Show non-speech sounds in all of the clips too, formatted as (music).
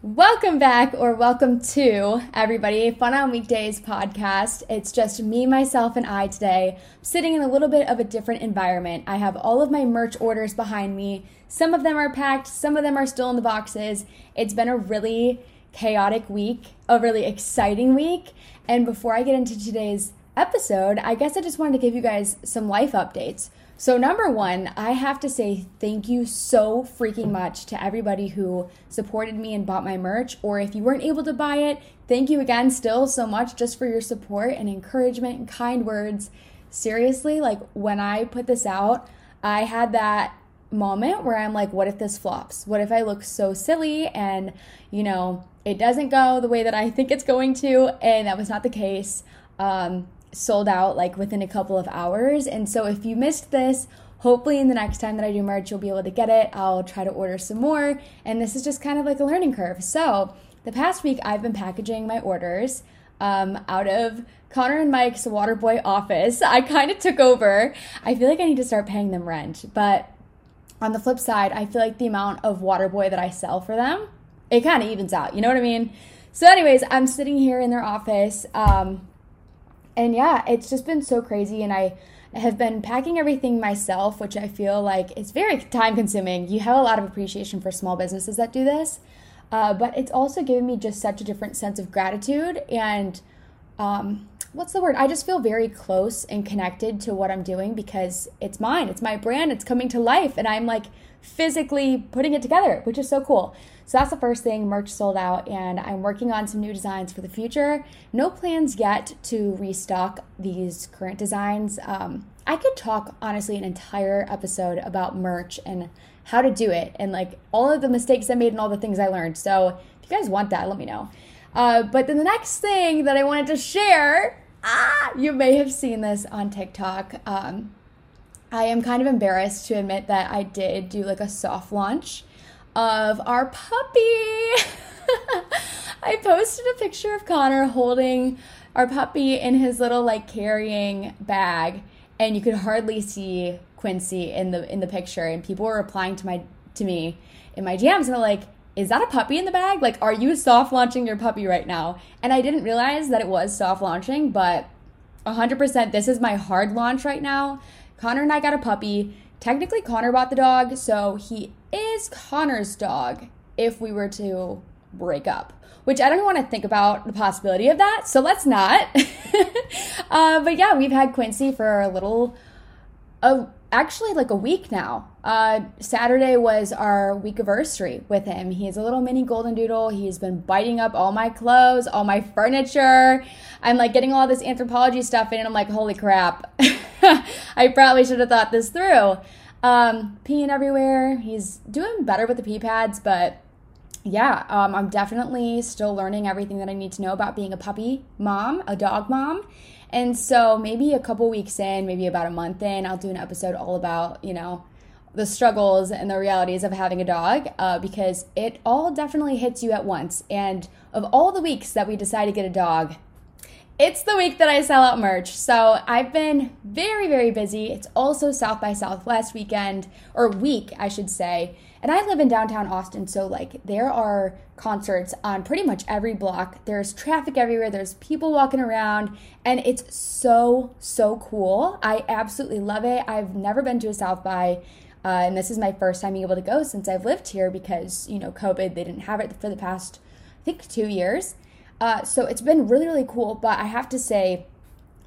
Welcome back, or welcome to everybody, Fun on Weekdays podcast. It's just me, myself, and I today, sitting in a little bit of a different environment. I have all of my merch orders behind me. Some of them are packed, some of them are still in the boxes. It's been a really chaotic week, a really exciting week. And before I get into today's episode, I guess I just wanted to give you guys some life updates. So, number one, I have to say thank you so freaking much to everybody who supported me and bought my merch. Or if you weren't able to buy it, thank you again still so much just for your support and encouragement and kind words. Seriously, like when I put this out, I had that moment where I'm like, what if this flops? What if I look so silly and, you know, it doesn't go the way that I think it's going to? And that was not the case. Um, sold out like within a couple of hours. And so if you missed this, hopefully in the next time that I do merch, you'll be able to get it. I'll try to order some more. And this is just kind of like a learning curve. So the past week, I've been packaging my orders um, out of Connor and Mike's Waterboy office. (laughs) I kind of took over. I feel like I need to start paying them rent. But on the flip side, I feel like the amount of Waterboy that I sell for them, it kind of evens out. You know what I mean? So, anyways, I'm sitting here in their office. Um, and yeah, it's just been so crazy. And I have been packing everything myself, which I feel like it's very time consuming. You have a lot of appreciation for small businesses that do this, uh, but it's also given me just such a different sense of gratitude and um, what's the word? I just feel very close and connected to what I'm doing because it's mine, it's my brand, it's coming to life, and I'm like physically putting it together, which is so cool. So that's the first thing. Merch sold out, and I'm working on some new designs for the future. No plans yet to restock these current designs. Um, I could talk honestly an entire episode about merch and how to do it, and like all of the mistakes I made and all the things I learned. So if you guys want that, let me know. Uh, but then the next thing that I wanted to share, ah, you may have seen this on TikTok. Um, I am kind of embarrassed to admit that I did do like a soft launch of our puppy. (laughs) I posted a picture of Connor holding our puppy in his little like carrying bag and you could hardly see Quincy in the in the picture and people were replying to my to me in my DMs and they're like is that a puppy in the bag? Like, are you soft launching your puppy right now? And I didn't realize that it was soft launching, but 100% this is my hard launch right now. Connor and I got a puppy. Technically, Connor bought the dog, so he is Connor's dog if we were to break up, which I don't want to think about the possibility of that, so let's not. (laughs) uh, but yeah, we've had Quincy for a little, uh, actually like a week now. Uh, Saturday was our week anniversary with him. He's a little mini golden doodle. He's been biting up all my clothes, all my furniture. I'm like getting all this Anthropologie stuff in, and I'm like, holy crap. (laughs) (laughs) I probably should have thought this through. Um, peeing everywhere. He's doing better with the pee pads, but yeah, um, I'm definitely still learning everything that I need to know about being a puppy mom, a dog mom. And so maybe a couple weeks in, maybe about a month in, I'll do an episode all about, you know, the struggles and the realities of having a dog uh, because it all definitely hits you at once. And of all the weeks that we decide to get a dog, it's the week that I sell out merch. So I've been very, very busy. It's also South by Southwest weekend, or week, I should say. And I live in downtown Austin, so like there are concerts on pretty much every block. There's traffic everywhere, there's people walking around, and it's so, so cool. I absolutely love it. I've never been to a South by. Uh, and this is my first time being able to go since I've lived here because, you know, COVID, they didn't have it for the past, I think, two years. Uh, so it's been really, really cool. But I have to say,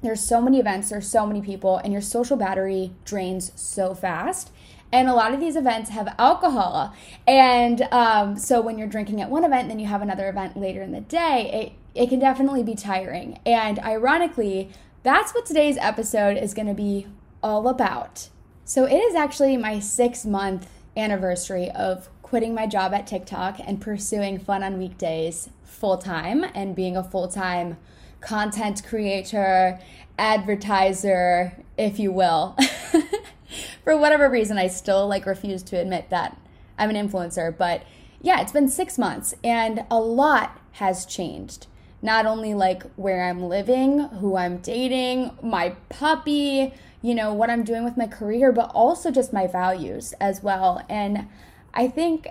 there's so many events, there's so many people, and your social battery drains so fast. And a lot of these events have alcohol. And um, so when you're drinking at one event, then you have another event later in the day, it, it can definitely be tiring. And ironically, that's what today's episode is going to be all about. So it is actually my six month anniversary of quitting my job at TikTok and pursuing fun on weekdays full time and being a full time content creator, advertiser, if you will. (laughs) For whatever reason, I still like refuse to admit that I'm an influencer, but yeah, it's been 6 months and a lot has changed. Not only like where I'm living, who I'm dating, my puppy, you know, what I'm doing with my career, but also just my values as well. And I think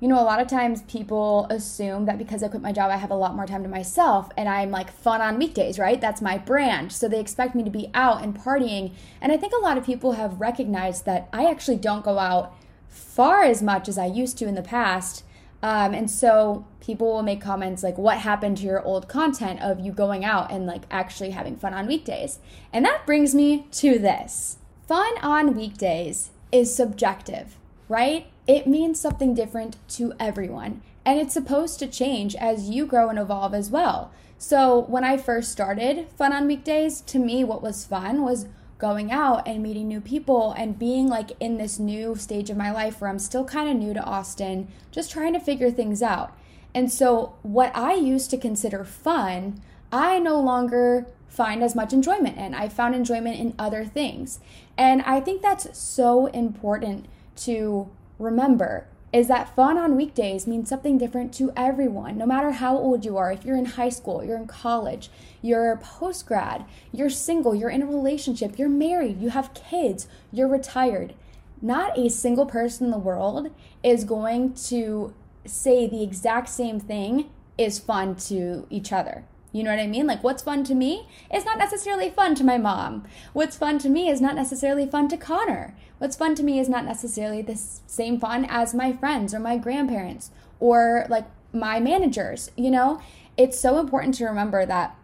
you know, a lot of times people assume that because I quit my job, I have a lot more time to myself and I'm like fun on weekdays, right? That's my brand. So they expect me to be out and partying. And I think a lot of people have recognized that I actually don't go out far as much as I used to in the past. Um, and so people will make comments like, What happened to your old content of you going out and like actually having fun on weekdays? And that brings me to this fun on weekdays is subjective, right? It means something different to everyone. And it's supposed to change as you grow and evolve as well. So, when I first started Fun on Weekdays, to me, what was fun was going out and meeting new people and being like in this new stage of my life where I'm still kind of new to Austin, just trying to figure things out. And so, what I used to consider fun, I no longer find as much enjoyment in. I found enjoyment in other things. And I think that's so important to remember is that fun on weekdays means something different to everyone, no matter how old you are. If you're in high school, you're in college, you're post grad, you're single, you're in a relationship, you're married, you have kids, you're retired. Not a single person in the world is going to say the exact same thing is fun to each other. You know what I mean? Like, what's fun to me is not necessarily fun to my mom. What's fun to me is not necessarily fun to Connor. What's fun to me is not necessarily the same fun as my friends or my grandparents or like my managers. You know, it's so important to remember that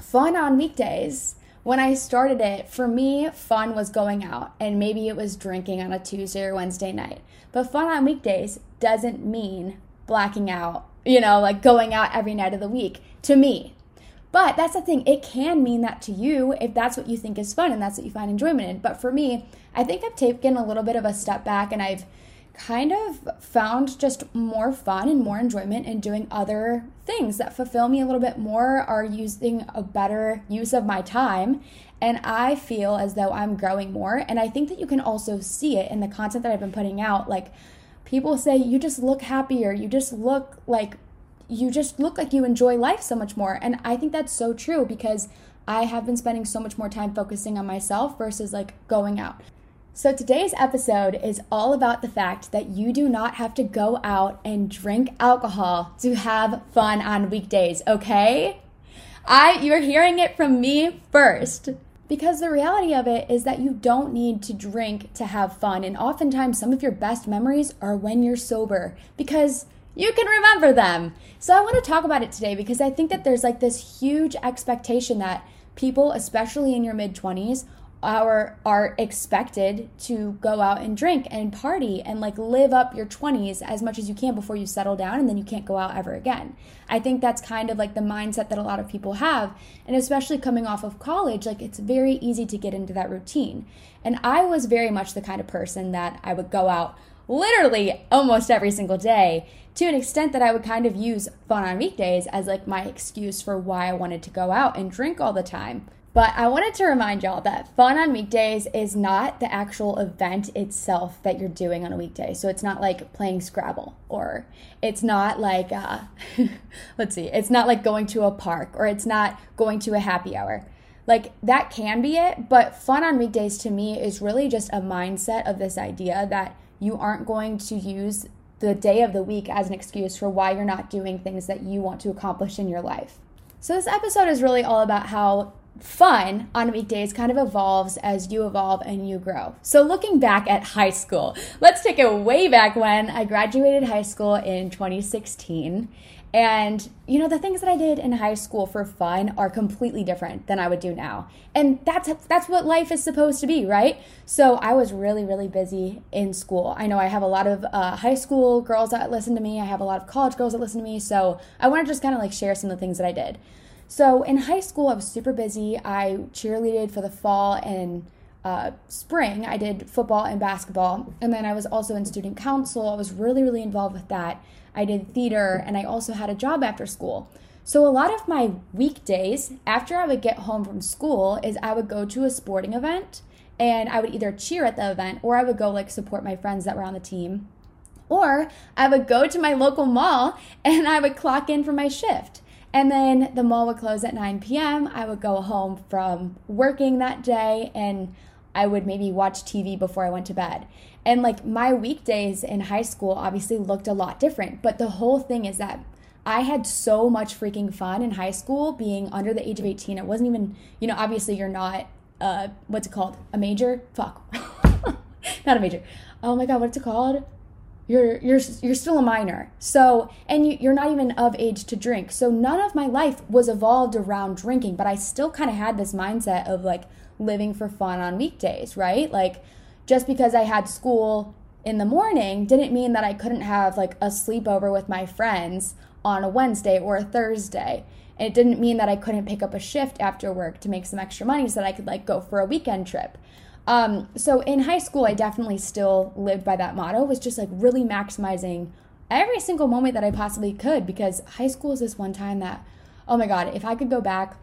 fun on weekdays, when I started it, for me, fun was going out and maybe it was drinking on a Tuesday or Wednesday night. But fun on weekdays doesn't mean blacking out, you know, like going out every night of the week to me but that's the thing, it can mean that to you if that's what you think is fun and that's what you find enjoyment in. But for me, I think I've taken a little bit of a step back and I've kind of found just more fun and more enjoyment in doing other things that fulfill me a little bit more, are using a better use of my time. And I feel as though I'm growing more. And I think that you can also see it in the content that I've been putting out. Like, people say, you just look happier, you just look like you just look like you enjoy life so much more. And I think that's so true because I have been spending so much more time focusing on myself versus like going out. So today's episode is all about the fact that you do not have to go out and drink alcohol to have fun on weekdays, okay? I you're hearing it from me first. Because the reality of it is that you don't need to drink to have fun. And oftentimes, some of your best memories are when you're sober because you can remember them. So I want to talk about it today because I think that there's like this huge expectation that people, especially in your mid 20s, are are expected to go out and drink and party and like live up your 20s as much as you can before you settle down and then you can't go out ever again. I think that's kind of like the mindset that a lot of people have and especially coming off of college like it's very easy to get into that routine. And I was very much the kind of person that I would go out literally almost every single day to an extent that I would kind of use fun on weekdays as like my excuse for why I wanted to go out and drink all the time. But I wanted to remind y'all that fun on weekdays is not the actual event itself that you're doing on a weekday. So it's not like playing Scrabble or it's not like, uh, (laughs) let's see, it's not like going to a park or it's not going to a happy hour. Like that can be it, but fun on weekdays to me is really just a mindset of this idea that you aren't going to use the day of the week as an excuse for why you're not doing things that you want to accomplish in your life. So, this episode is really all about how fun on weekdays kind of evolves as you evolve and you grow. So, looking back at high school, let's take it way back when I graduated high school in 2016. And you know, the things that I did in high school for fun are completely different than I would do now. And that's that's what life is supposed to be, right? So I was really really busy in school. I know I have a lot of uh, high school girls that listen to me. I have a lot of college girls that listen to me. So I want to just kind of like share some of the things that I did. So in high school, I was super busy. I cheerleaded for the fall and uh, spring. I did football and basketball, and then I was also in student council. I was really really involved with that. I did theater, and I also had a job after school. So a lot of my weekdays after I would get home from school is I would go to a sporting event and I would either cheer at the event or I would go like support my friends that were on the team. Or I would go to my local mall and I would clock in for my shift. And then the mall would close at 9 p.m. I would go home from working that day and I would maybe watch TV before I went to bed. And like my weekdays in high school obviously looked a lot different, but the whole thing is that I had so much freaking fun in high school being under the age of 18. It wasn't even, you know, obviously you're not uh what's it called? A major? Fuck. (laughs) not a major. Oh my god, what's it called? You're you're you're still a minor. So, and you, you're not even of age to drink. So none of my life was evolved around drinking, but I still kind of had this mindset of like living for fun on weekdays, right? Like just because I had school in the morning didn't mean that I couldn't have like a sleepover with my friends on a Wednesday or a Thursday. And it didn't mean that I couldn't pick up a shift after work to make some extra money so that I could like go for a weekend trip. Um, so in high school, I definitely still lived by that motto, was just like really maximizing every single moment that I possibly could because high school is this one time that, oh my God, if I could go back,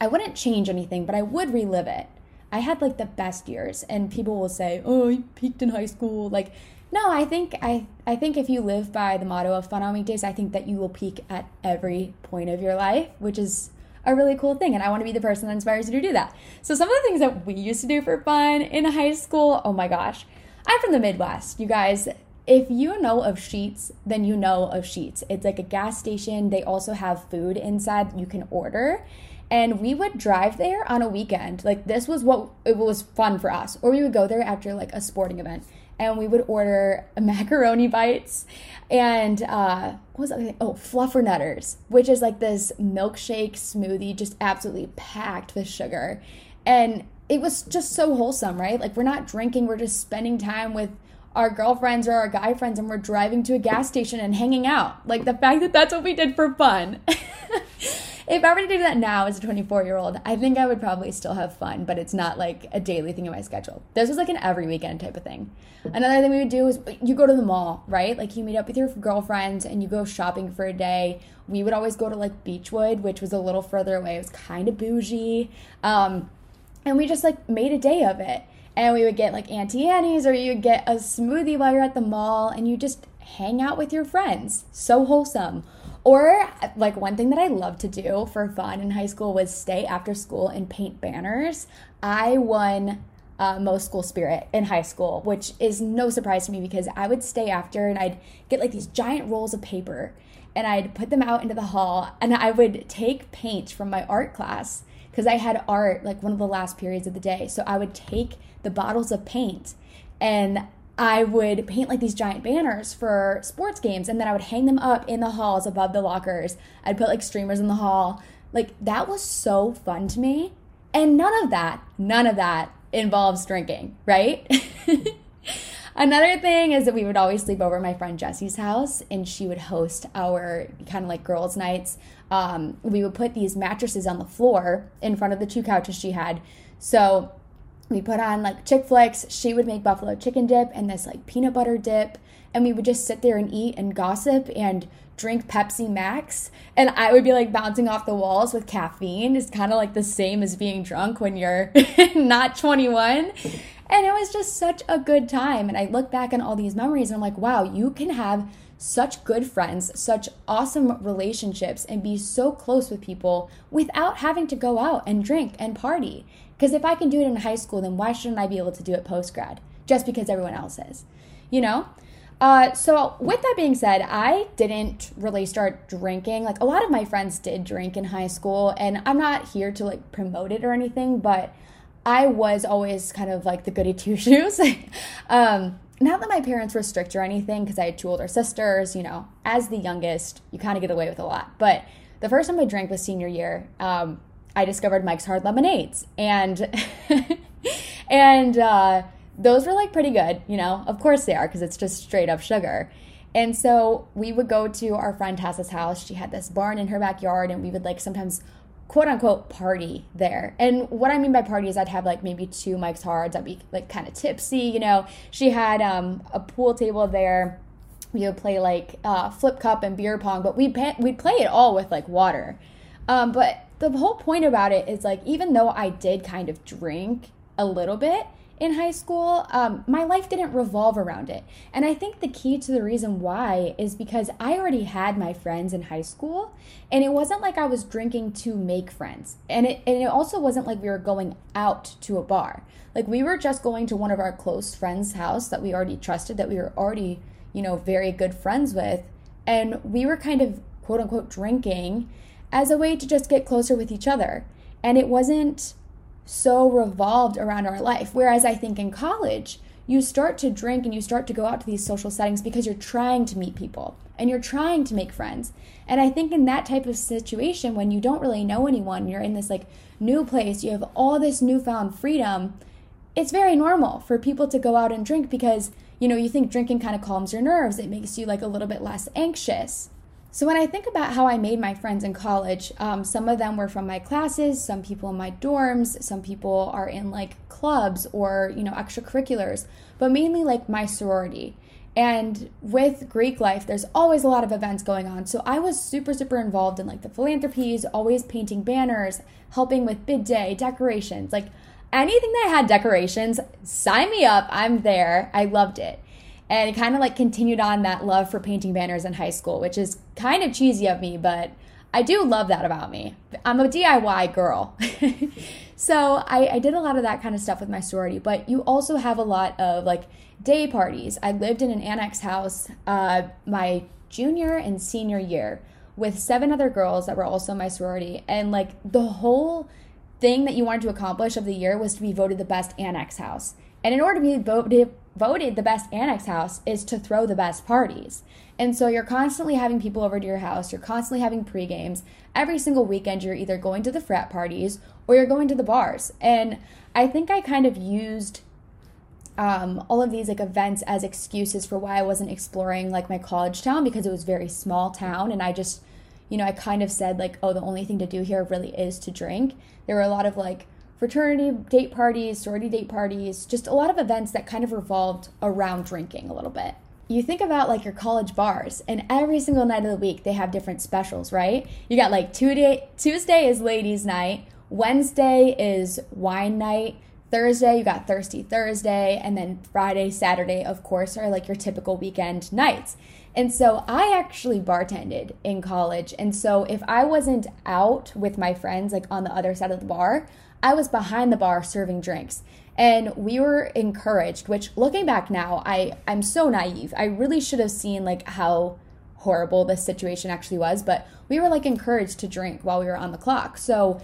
I wouldn't change anything, but I would relive it. I had like the best years, and people will say, "Oh, you peaked in high school." Like, no, I think I I think if you live by the motto of fun on weekdays, I think that you will peak at every point of your life, which is a really cool thing. And I want to be the person that inspires you to do that. So some of the things that we used to do for fun in high school, oh my gosh. I'm from the Midwest, you guys. If you know of Sheetz, then you know of Sheetz. It's like a gas station. They also have food inside you can order and we would drive there on a weekend. Like this was what it was fun for us. Or we would go there after like a sporting event and we would order (laughs) macaroni bites and uh, what was that? Oh, fluffernutters, which is like this milkshake smoothie, just absolutely packed with sugar, and it was just so wholesome, right? Like we're not drinking, we're just spending time with our girlfriends or our guy friends, and we're driving to a gas station and hanging out. Like the fact that that's what we did for fun. (laughs) if I were to do that now as a 24 year old, I think I would probably still have fun, but it's not like a daily thing in my schedule. This was like an every weekend type of thing. Another thing we would do is you go to the mall, right? Like you meet up with your girlfriends and you go shopping for a day. We would always go to like Beachwood, which was a little further away. It was kind of bougie. Um, and we just like made a day of it. And we would get like Auntie Anne's or you would get a smoothie while you're at the mall and you just hang out with your friends. So wholesome. Or, like, one thing that I loved to do for fun in high school was stay after school and paint banners. I won uh, most school spirit in high school, which is no surprise to me because I would stay after and I'd get like these giant rolls of paper and I'd put them out into the hall and I would take paint from my art class because I had art like one of the last periods of the day. So I would take the bottles of paint and I would paint like these giant banners for sports games and then I would hang them up in the halls above the lockers. I'd put like streamers in the hall. Like that was so fun to me. And none of that, none of that involves drinking, right? (laughs) Another thing is that we would always sleep over at my friend Jessie's house and she would host our kind of like girls' nights. Um, we would put these mattresses on the floor in front of the two couches she had. So we put on like chick flicks. She would make buffalo chicken dip and this like peanut butter dip. And we would just sit there and eat and gossip and drink Pepsi Max. And I would be like bouncing off the walls with caffeine. It's kind of like the same as being drunk when you're (laughs) not 21. And it was just such a good time. And I look back on all these memories and I'm like, wow, you can have such good friends, such awesome relationships, and be so close with people without having to go out and drink and party. Because if I can do it in high school, then why shouldn't I be able to do it post grad? Just because everyone else is, you know? Uh, so with that being said, I didn't really start drinking. Like a lot of my friends did drink in high school, and I'm not here to like promote it or anything, but I was always kind of like the goody (laughs) two shoes. um, not that my parents were strict or anything, because I had two older sisters. You know, as the youngest, you kind of get away with a lot. But the first time I drank was senior year. Um, I discovered Mike's Hard Lemonades, and (laughs) and uh, those were like pretty good. You know, of course they are because it's just straight up sugar. And so we would go to our friend Tessa's house. She had this barn in her backyard, and we would like sometimes quote unquote party there. And what I mean by party is I'd have like maybe two Mike's Hards. I'd be like kind of tipsy, you know. She had um, a pool table there. We would play like uh, flip cup and beer pong, but we'd, pay, we'd play it all with like water. Um, but the whole point about it is like even though I did kind of drink a little bit, in high school, um, my life didn't revolve around it. And I think the key to the reason why is because I already had my friends in high school, and it wasn't like I was drinking to make friends. And it, and it also wasn't like we were going out to a bar. Like we were just going to one of our close friends' house that we already trusted, that we were already, you know, very good friends with. And we were kind of quote unquote drinking as a way to just get closer with each other. And it wasn't so revolved around our life. Whereas I think in college, you start to drink and you start to go out to these social settings because you're trying to meet people and you're trying to make friends. And I think in that type of situation, when you don't really know anyone, you're in this like new place, you have all this newfound freedom, it's very normal for people to go out and drink because, you know, you think drinking kind of calms your nerves, it makes you like a little bit less anxious. So, when I think about how I made my friends in college, um, some of them were from my classes, some people in my dorms, some people are in like clubs or, you know, extracurriculars, but mainly like my sorority. And with Greek life, there's always a lot of events going on. So I was super, super involved in like the philanthropies, always painting banners, helping with bid day, decorations, like anything that had decorations, sign me up. I'm there. I loved it and kind of like continued on that love for painting banners in high school, which is kind of cheesy of me, but I do love that about me. I'm a DIY girl. (laughs) so I, I, did a lot of that kind of stuff with my sorority, but you also have a lot of like day parties. I lived in an annex house uh, my junior and senior year with seven other girls that were also my sorority. And like the whole thing that you wanted to accomplish of the year was to be voted the best annex house. And in order to be voted voted the best annex house is to throw the best parties. And so you're constantly having people over to your house, you're constantly having pre games. Every single weekend, you're either going to the frat parties or you're going to the bars. And I think I kind of used um, all of these like events as excuses for why I wasn't exploring like my college town because it was very small town and I just you know I kind of said like oh the only thing to do here really is to drink. There were a lot of like fraternity date parties, sorority date parties, just a lot of events that kind of revolved around drinking a little bit. You think about like your college bars, and every single night of the week they have different specials, right? You got like Tuesday, Tuesday is ladies' night, Wednesday is wine night, Thursday you got Thirsty Thursday, and then Friday, Saturday, of course, are like your typical weekend nights. And so I actually bartended in college. And so if I wasn't out with my friends, like on the other side of the bar, I was behind the bar serving drinks. And we were encouraged, which looking back now, I, I'm so naive. I really should have seen like how horrible this situation actually was, but we were like encouraged to drink while we were on the clock. So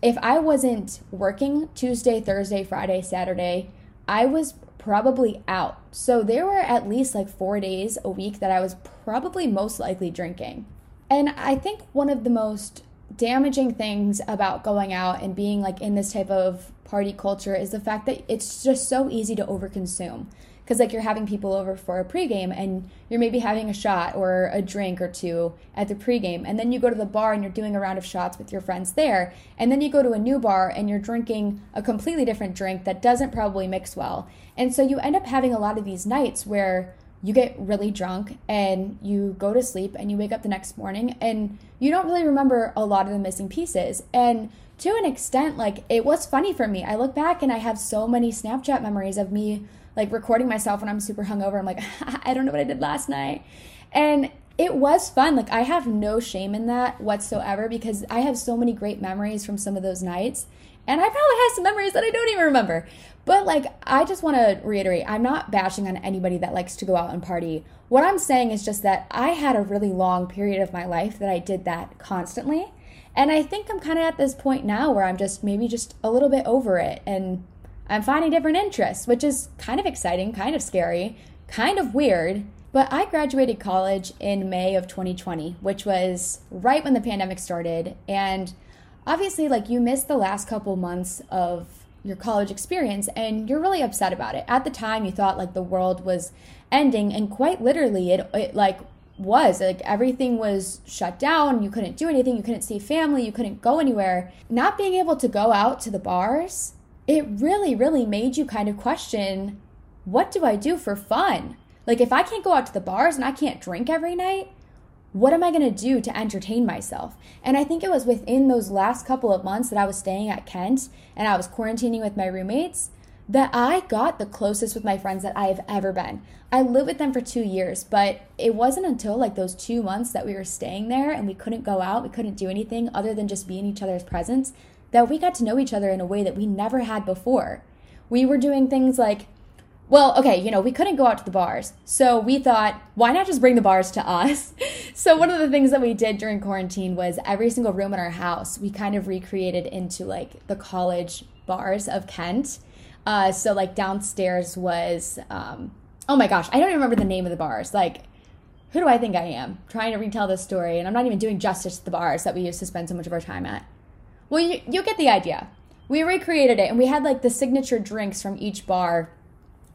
if I wasn't working Tuesday, Thursday, Friday, Saturday, I was probably out. So there were at least like four days a week that I was probably most likely drinking. And I think one of the most damaging things about going out and being like in this type of party culture is the fact that it's just so easy to overconsume. Because like you're having people over for a pregame and you're maybe having a shot or a drink or two at the pregame. And then you go to the bar and you're doing a round of shots with your friends there. And then you go to a new bar and you're drinking a completely different drink that doesn't probably mix well. And so you end up having a lot of these nights where you get really drunk and you go to sleep and you wake up the next morning and you don't really remember a lot of the missing pieces. And to an extent, like it was funny for me. I look back and I have so many Snapchat memories of me like recording myself when I'm super hungover. I'm like, (laughs) I don't know what I did last night. And it was fun. Like I have no shame in that whatsoever because I have so many great memories from some of those nights. And I probably have some memories that I don't even remember. But like, I just want to reiterate I'm not bashing on anybody that likes to go out and party. What I'm saying is just that I had a really long period of my life that I did that constantly. And I think I'm kind of at this point now where I'm just maybe just a little bit over it and I'm finding different interests, which is kind of exciting, kind of scary, kind of weird. But I graduated college in May of 2020, which was right when the pandemic started. And obviously, like, you missed the last couple months of your college experience and you're really upset about it. At the time you thought like the world was ending and quite literally it, it like was. Like everything was shut down. You couldn't do anything. You couldn't see family. You couldn't go anywhere. Not being able to go out to the bars it really really made you kind of question what do i do for fun? Like if i can't go out to the bars and i can't drink every night what am I going to do to entertain myself? And I think it was within those last couple of months that I was staying at Kent and I was quarantining with my roommates that I got the closest with my friends that I have ever been. I lived with them for two years, but it wasn't until like those two months that we were staying there and we couldn't go out, we couldn't do anything other than just be in each other's presence, that we got to know each other in a way that we never had before. We were doing things like, well, okay, you know, we couldn't go out to the bars. So we thought, why not just bring the bars to us? (laughs) so one of the things that we did during quarantine was every single room in our house, we kind of recreated into like the college bars of Kent uh, so like downstairs was, um, oh my gosh, I don't even remember the name of the bars. Like, who do I think I am trying to retell this story? And I'm not even doing justice to the bars that we used to spend so much of our time at. Well, you, you get the idea. We recreated it and we had like the signature drinks from each bar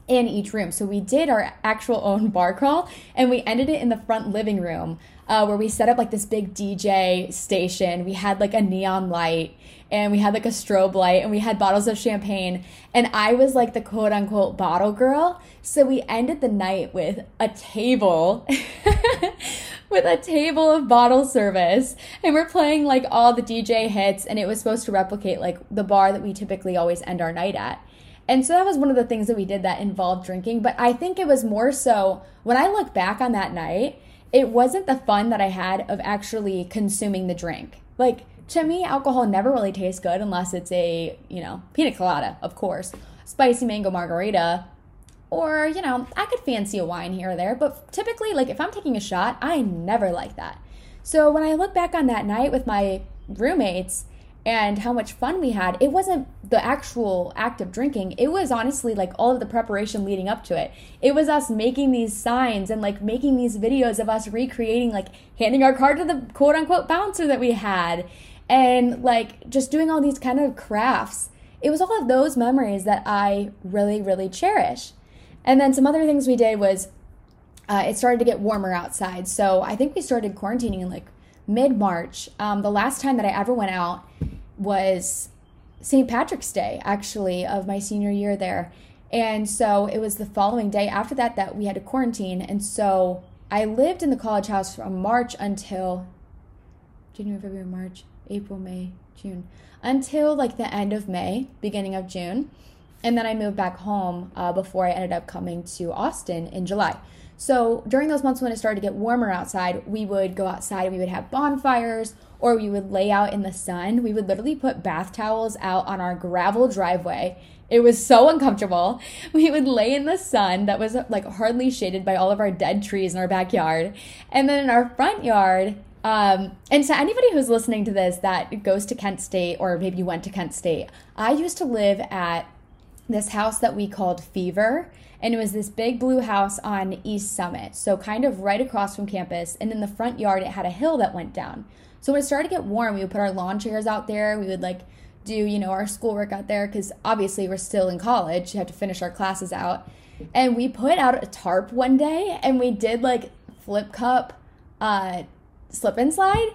in each room. So we did our actual own bar crawl and we ended it in the front living room uh, where we set up like this big DJ station. We had like a neon light and we had like a strobe light and we had bottles of champagne and I was like the quote unquote bottle girl. So we ended the night with a table (laughs) with a table of bottle service and we're playing like all the DJ hits and it was supposed to replicate like the bar that we typically always end our night at. And so that was one of the things that we did that involved drinking, but I think it was more so when I look back on that night, it wasn't the fun that I had of actually consuming the drink. Like to me, alcohol never really tastes good unless it's a, you know, pina colada, of course, spicy mango margarita, or, you know, I could fancy a wine here or there, but typically, like, if I'm taking a shot, I never like that. So when I look back on that night with my roommates and how much fun we had, it wasn't the actual act of drinking. It was honestly like all of the preparation leading up to it. It was us making these signs and like making these videos of us recreating, like handing our card to the quote unquote bouncer that we had and like just doing all these kind of crafts. It was all of those memories that I really, really cherish. And then some other things we did was uh, it started to get warmer outside. So I think we started quarantining in like mid March. Um, the last time that I ever went out was St. Patrick's Day, actually, of my senior year there. And so it was the following day after that that we had to quarantine. And so I lived in the college house from March until January, February, March. April, May, June, until like the end of May, beginning of June. And then I moved back home uh, before I ended up coming to Austin in July. So during those months when it started to get warmer outside, we would go outside and we would have bonfires or we would lay out in the sun. We would literally put bath towels out on our gravel driveway. It was so uncomfortable. (laughs) We would lay in the sun that was like hardly shaded by all of our dead trees in our backyard. And then in our front yard, um, and so anybody who's listening to this that goes to Kent State or maybe you went to Kent State, I used to live at this house that we called Fever. And it was this big blue house on East Summit. So kind of right across from campus. And in the front yard, it had a hill that went down. So when it started to get warm, we would put our lawn chairs out there. We would like do, you know, our schoolwork out there because obviously we're still in college. You have to finish our classes out. And we put out a tarp one day and we did like flip cup uh, slip and slide.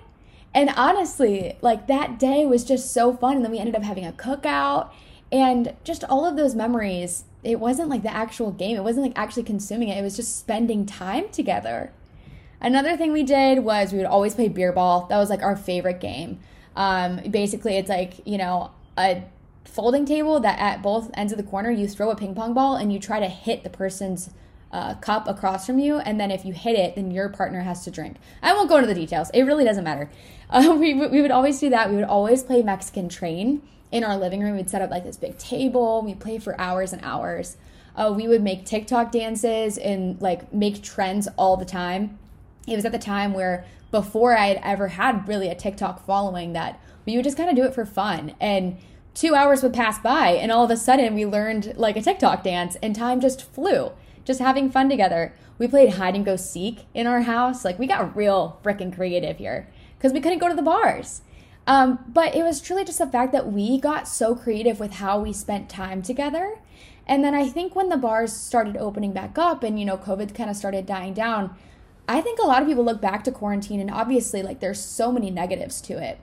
And honestly, like that day was just so fun. And then we ended up having a cookout and just all of those memories. It wasn't like the actual game, it wasn't like actually consuming it, it was just spending time together. Another thing we did was we would always play beer ball. That was like our favorite game. Um, basically, it's like, you know, a folding table that at both ends of the corner you throw a ping pong ball and you try to hit the person's uh, cup across from you, and then if you hit it, then your partner has to drink. I won't go into the details. It really doesn't matter. (laughs) Uh, we we would always do that. We would always play Mexican Train in our living room. We'd set up like this big table. We'd play for hours and hours. Uh, we would make TikTok dances and like make trends all the time. It was at the time where before I had ever had really a TikTok following that we would just kind of do it for fun and two hours would pass by and all of a sudden we learned like a TikTok dance and time just flew just having fun together. We played hide and go seek in our house. Like we got real freaking creative here because we couldn't go to the bars. Um, but it was truly just the fact that we got so creative with how we spent time together. And then I think when the bars started opening back up and, you know, COVID kind of started dying down, I think a lot of people look back to quarantine and obviously, like, there's so many negatives to it.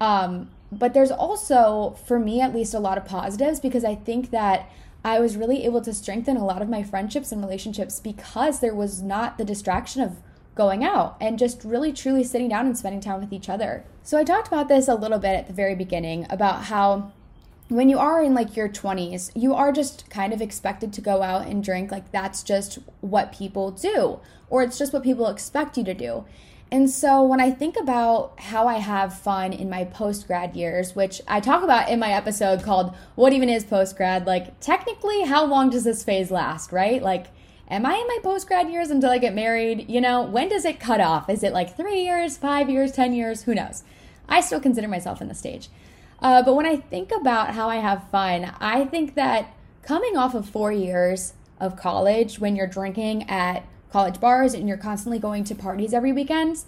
Um, but there's also, for me at least, a lot of positives because I think that I was really able to strengthen a lot of my friendships and relationships because there was not the distraction of going out and just really truly sitting down and spending time with each other. So I talked about this a little bit at the very beginning about how when you are in like your 20s, you are just kind of expected to go out and drink. Like that's just what people do, or it's just what people expect you to do. And so when I think about how I have fun in my post grad years, which I talk about in my episode called What Even Is Post Grad, like technically, how long does this phase last, right? Like, am I in my post grad years until I get married? You know, when does it cut off? Is it like three years, five years, 10 years? Who knows? I still consider myself in the stage. Uh, but when I think about how I have fun, I think that coming off of four years of college, when you're drinking at college bars and you're constantly going to parties every weekend,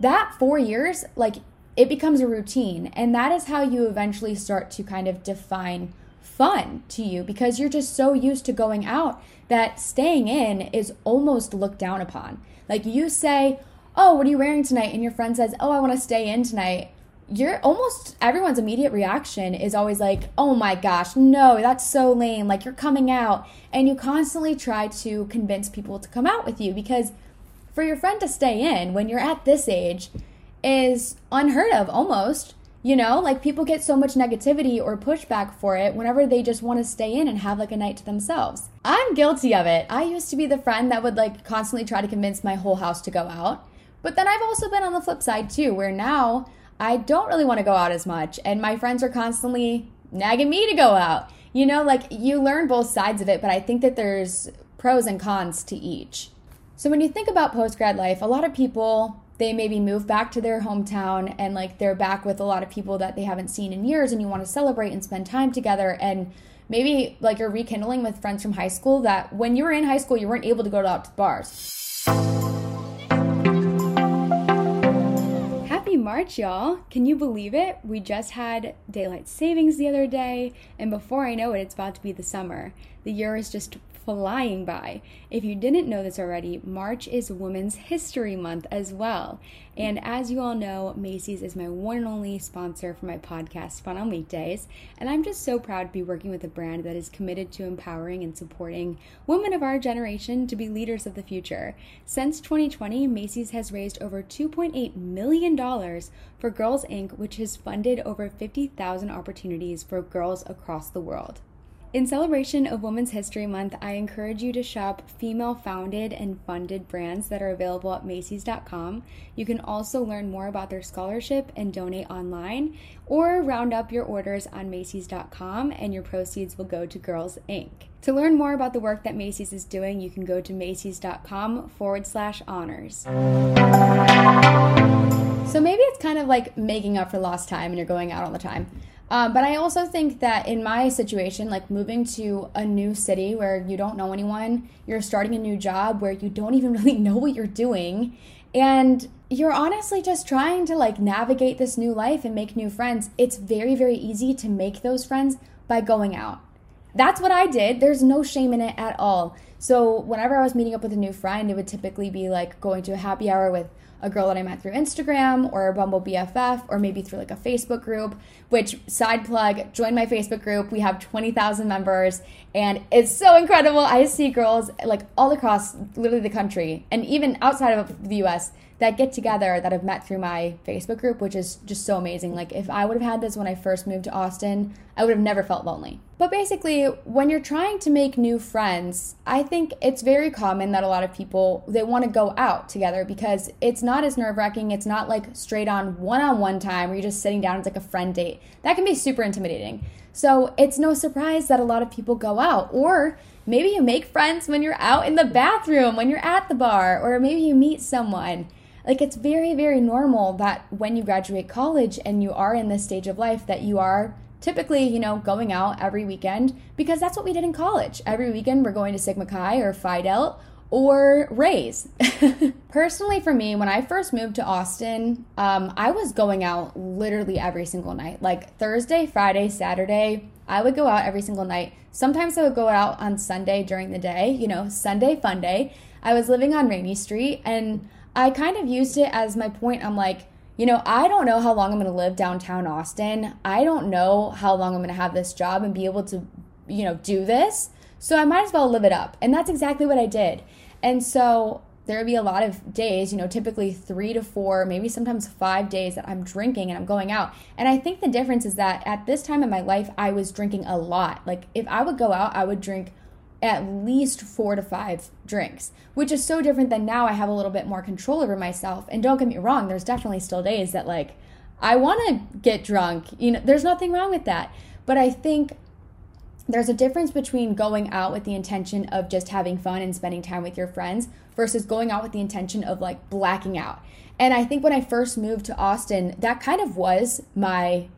that four years, like it becomes a routine. And that is how you eventually start to kind of define fun to you because you're just so used to going out that staying in is almost looked down upon. Like you say, Oh, what are you wearing tonight? And your friend says, Oh, I want to stay in tonight you're almost everyone's immediate reaction is always like, oh my gosh, no, that's so lame. Like you're coming out. And you constantly try to convince people to come out with you because for your friend to stay in when you're at this age is unheard of almost. You know, like people get so much negativity or pushback for it whenever they just want to stay in and have like a night to themselves. I'm guilty of it. I used to be the friend that would like constantly try to convince my whole house to go out. But then I've also been on the flip side too, where now I don't really want to go out as much, and my friends are constantly nagging me to go out. You know, like you learn both sides of it, but I think that there's pros and cons to each. So when you think about post grad life, a lot of people they maybe move back to their hometown and like they're back with a lot of people that they haven't seen in years and you want to celebrate and spend time together and maybe like you're rekindling with friends from high school that when you were in high school you weren't able to go out to bars. Happy March, y'all. Can you believe it? We just had daylight savings the other day, and before I know it, it's about to be the summer. The year is just flying by. If you didn't know this already, March is Women's History Month as well. And as you all know, Macy's is my one and only sponsor for my podcast, Fun on Weekdays. And I'm just so proud to be working with a brand that is committed to empowering and supporting women of our generation to be leaders of the future. Since 2020, Macy's has raised over $2.8 million for Girls Inc., which has funded over 50,000 opportunities for girls across the world. In celebration of Women's History Month, I encourage you to shop female founded and funded brands that are available at Macy's.com. You can also learn more about their scholarship and donate online, or round up your orders on Macy's.com and your proceeds will go to Girls Inc. To learn more about the work that Macy's is doing, you can go to Macy's.com forward slash honors. So maybe it's kind of like making up for lost time and you're going out all the time. Um, but I also think that in my situation, like moving to a new city where you don't know anyone, you're starting a new job where you don't even (laughs) really know what you're doing, and you're honestly just trying to like navigate this new life and make new friends, it's very, very easy to make those friends by going out. That's what I did. There's no shame in it at all. So, whenever I was meeting up with a new friend, it would typically be like going to a happy hour with a girl that I met through Instagram or Bumble BFF or maybe through like a Facebook group, which side plug, join my Facebook group. We have 20,000 members and it's so incredible. I see girls like all across literally the country and even outside of the US that get together that I've met through my Facebook group, which is just so amazing. Like, if I would have had this when I first moved to Austin, I would have never felt lonely. But basically, when you're trying to make new friends, I think it's very common that a lot of people they want to go out together because it's not as nerve-wracking. It's not like straight on one-on-one time where you're just sitting down. It's like a friend date. That can be super intimidating. So it's no surprise that a lot of people go out or maybe you make friends when you're out in the bathroom, when you're at the bar, or maybe you meet someone like it's very very normal that when you graduate college and you are in this stage of life that you are typically you know going out every weekend because that's what we did in college every weekend we're going to sigma chi or phi delt or Rays. (laughs) Personally, for me, when I first moved to Austin, um, I was going out literally every single night. Like Thursday, Friday, Saturday, I would go out every single night. Sometimes I would go out on Sunday during the day, you know, Sunday fun day. I was living on Rainey Street and I kind of used it as my point. I'm like, you know, I don't know how long I'm going to live downtown Austin. I don't know how long I'm going to have this job and be able to, you know, do this. So I might as well live it up. And that's exactly what I did. And so there would be a lot of days, you know, typically three to four, maybe sometimes five days that I'm drinking and I'm going out. And I think the difference is that at this time in my life, I was drinking a lot. Like if I would go out, I would drink at least four to five drinks, which is so different than now I have a little bit more control over myself. And don't get me wrong, there's definitely still days that like I want to get drunk. You know, there's nothing wrong with that. But I think there's a difference between going out with the intention of just having fun and spending time with your friends versus going out with the intention of like blacking out. And I think when I first moved to Austin, that kind of was my,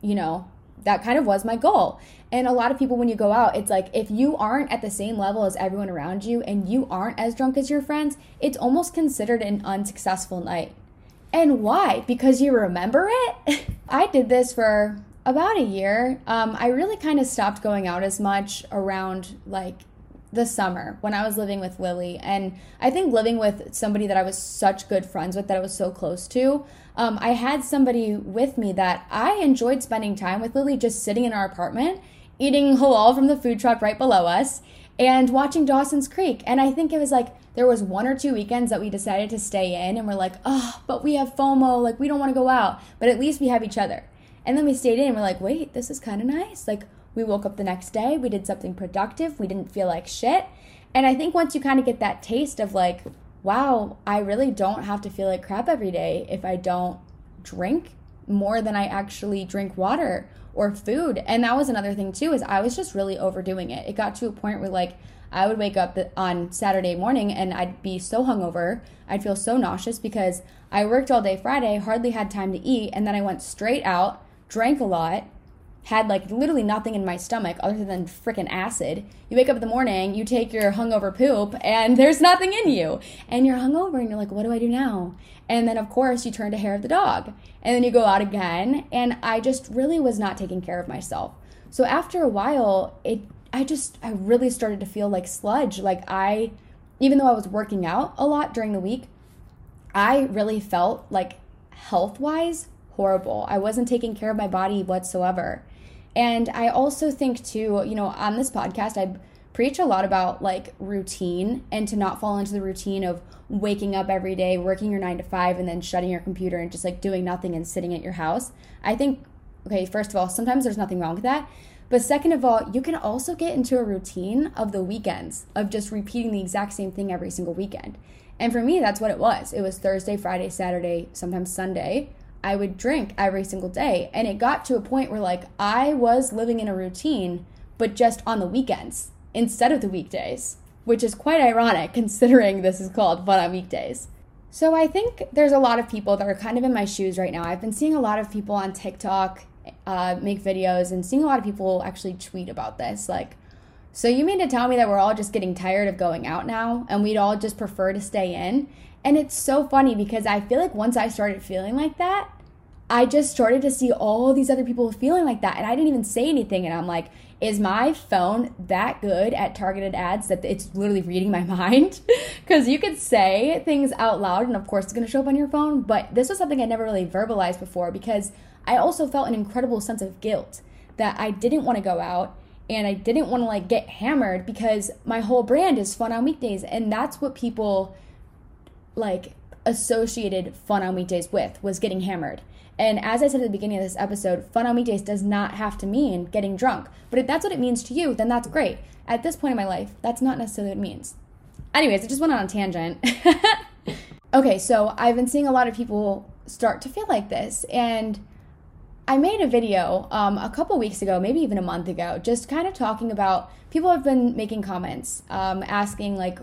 you know, that kind of was my goal. And a lot of people, when you go out, it's like if you aren't at the same level as everyone around you and you aren't as drunk as your friends, it's almost considered an unsuccessful night. And why? Because you remember it? (laughs) I did this for about a year. Um, I really kind of stopped going out as much around like the summer when I was living with Lily. And I think living with somebody that I was such good friends with, that I was so close to, um, I had somebody with me that I enjoyed spending time with Lily just sitting in our apartment, eating halal from the food truck right below us, and watching Dawson's Creek. And I think it was like, there was one or two weekends that we decided to stay in and we're like, oh, but we have FOMO, like we don't want to go out, but at least we have each other. And then we stayed in and we're like, wait, this is kind of nice. Like, we woke up the next day, we did something productive, we didn't feel like shit. And I think once you kind of get that taste of like, wow, I really don't have to feel like crap every day if I don't drink more than I actually drink water or food. And that was another thing too is I was just really overdoing it. It got to a point where like I would wake up on Saturday morning and I'd be so hungover. I'd feel so nauseous because I worked all day Friday, hardly had time to eat, and then I went straight out drank a lot, had like literally nothing in my stomach other than freaking acid. You wake up in the morning, you take your hungover poop, and (laughs) there's nothing in you. And you're hungover and you're like, what do I do now? And then, of course, you turn to hair of the dog. And then you go out again. And I just really was not taking care of myself. So after a while, it, I just, I really started to feel like sludge. Like I, even though I was working out a lot during the week, I really felt like health wise horrible. I wasn't taking care of my body whatsoever. And I also think, too, you know, on this podcast, I preach a lot about like routine and to not fall into the routine of waking up every day, working your nine to five, and then shutting your computer and just like doing nothing and sitting at your house. I think, okay, first of all, sometimes there's nothing wrong with that. But second of all, you can also get into a routine of the weekends, of just repeating the exact same thing every single weekend. And for me, that's what it was. It was Thursday, Friday, Saturday, sometimes Sunday I would drink every single day. And it got to a point where, like, I was living in a routine, but just on the weekends instead of the weekdays, which is quite ironic (laughs) considering this is called Fun on Weekdays. So I think there's a lot of people that are kind of in my shoes right now. I've been seeing a lot of people on TikTok uh, make videos and seeing a lot of people actually tweet about this. Like, so you mean to tell me that we're all just getting tired of going out now and we'd all just prefer to stay in? And it's so funny because I feel like once I started feeling like that, I just started to see all these other people feeling like that. And I didn't even say anything. And I'm like, is my phone that good at targeted ads that it's literally reading my (laughs) mind? Because you could say things out loud, and of course, it's going to show up on your phone. But this was something I never really verbalized before because I also felt an incredible sense of guilt that I didn't want to go out and I didn't want to like get hammered because my whole brand is fun on weekdays. And that's what people like associated fun on weekdays with was getting hammered. And as I said at the beginning of this episode, fun on weekdays does not have to mean getting drunk. But if that's what it means to you, then that's great. At this point in my life, that's not necessarily what it means. Anyways, I just went on a tangent. (laughs) okay, so I've been seeing a lot of people start to feel like this. And I made a video um, a couple weeks ago, maybe even a month ago, just kind of talking about people have been making comments, um, asking like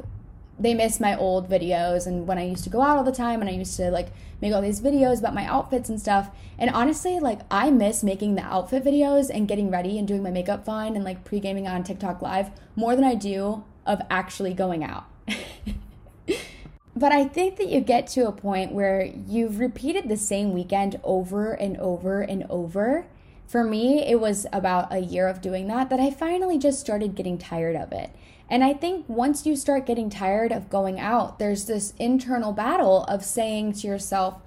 they miss my old videos and when I used to go out all the time and I used to like make all these videos about my outfits and stuff. And honestly, like I miss making the outfit videos and getting ready and doing my makeup fine and like pre-gaming on TikTok live more than I do of actually going out. (laughs) but I think that you get to a point where you've repeated the same weekend over and over and over. For me, it was about a year of doing that that I finally just started getting tired of it. And I think once you start getting tired of going out, there's this internal battle of saying to yourself,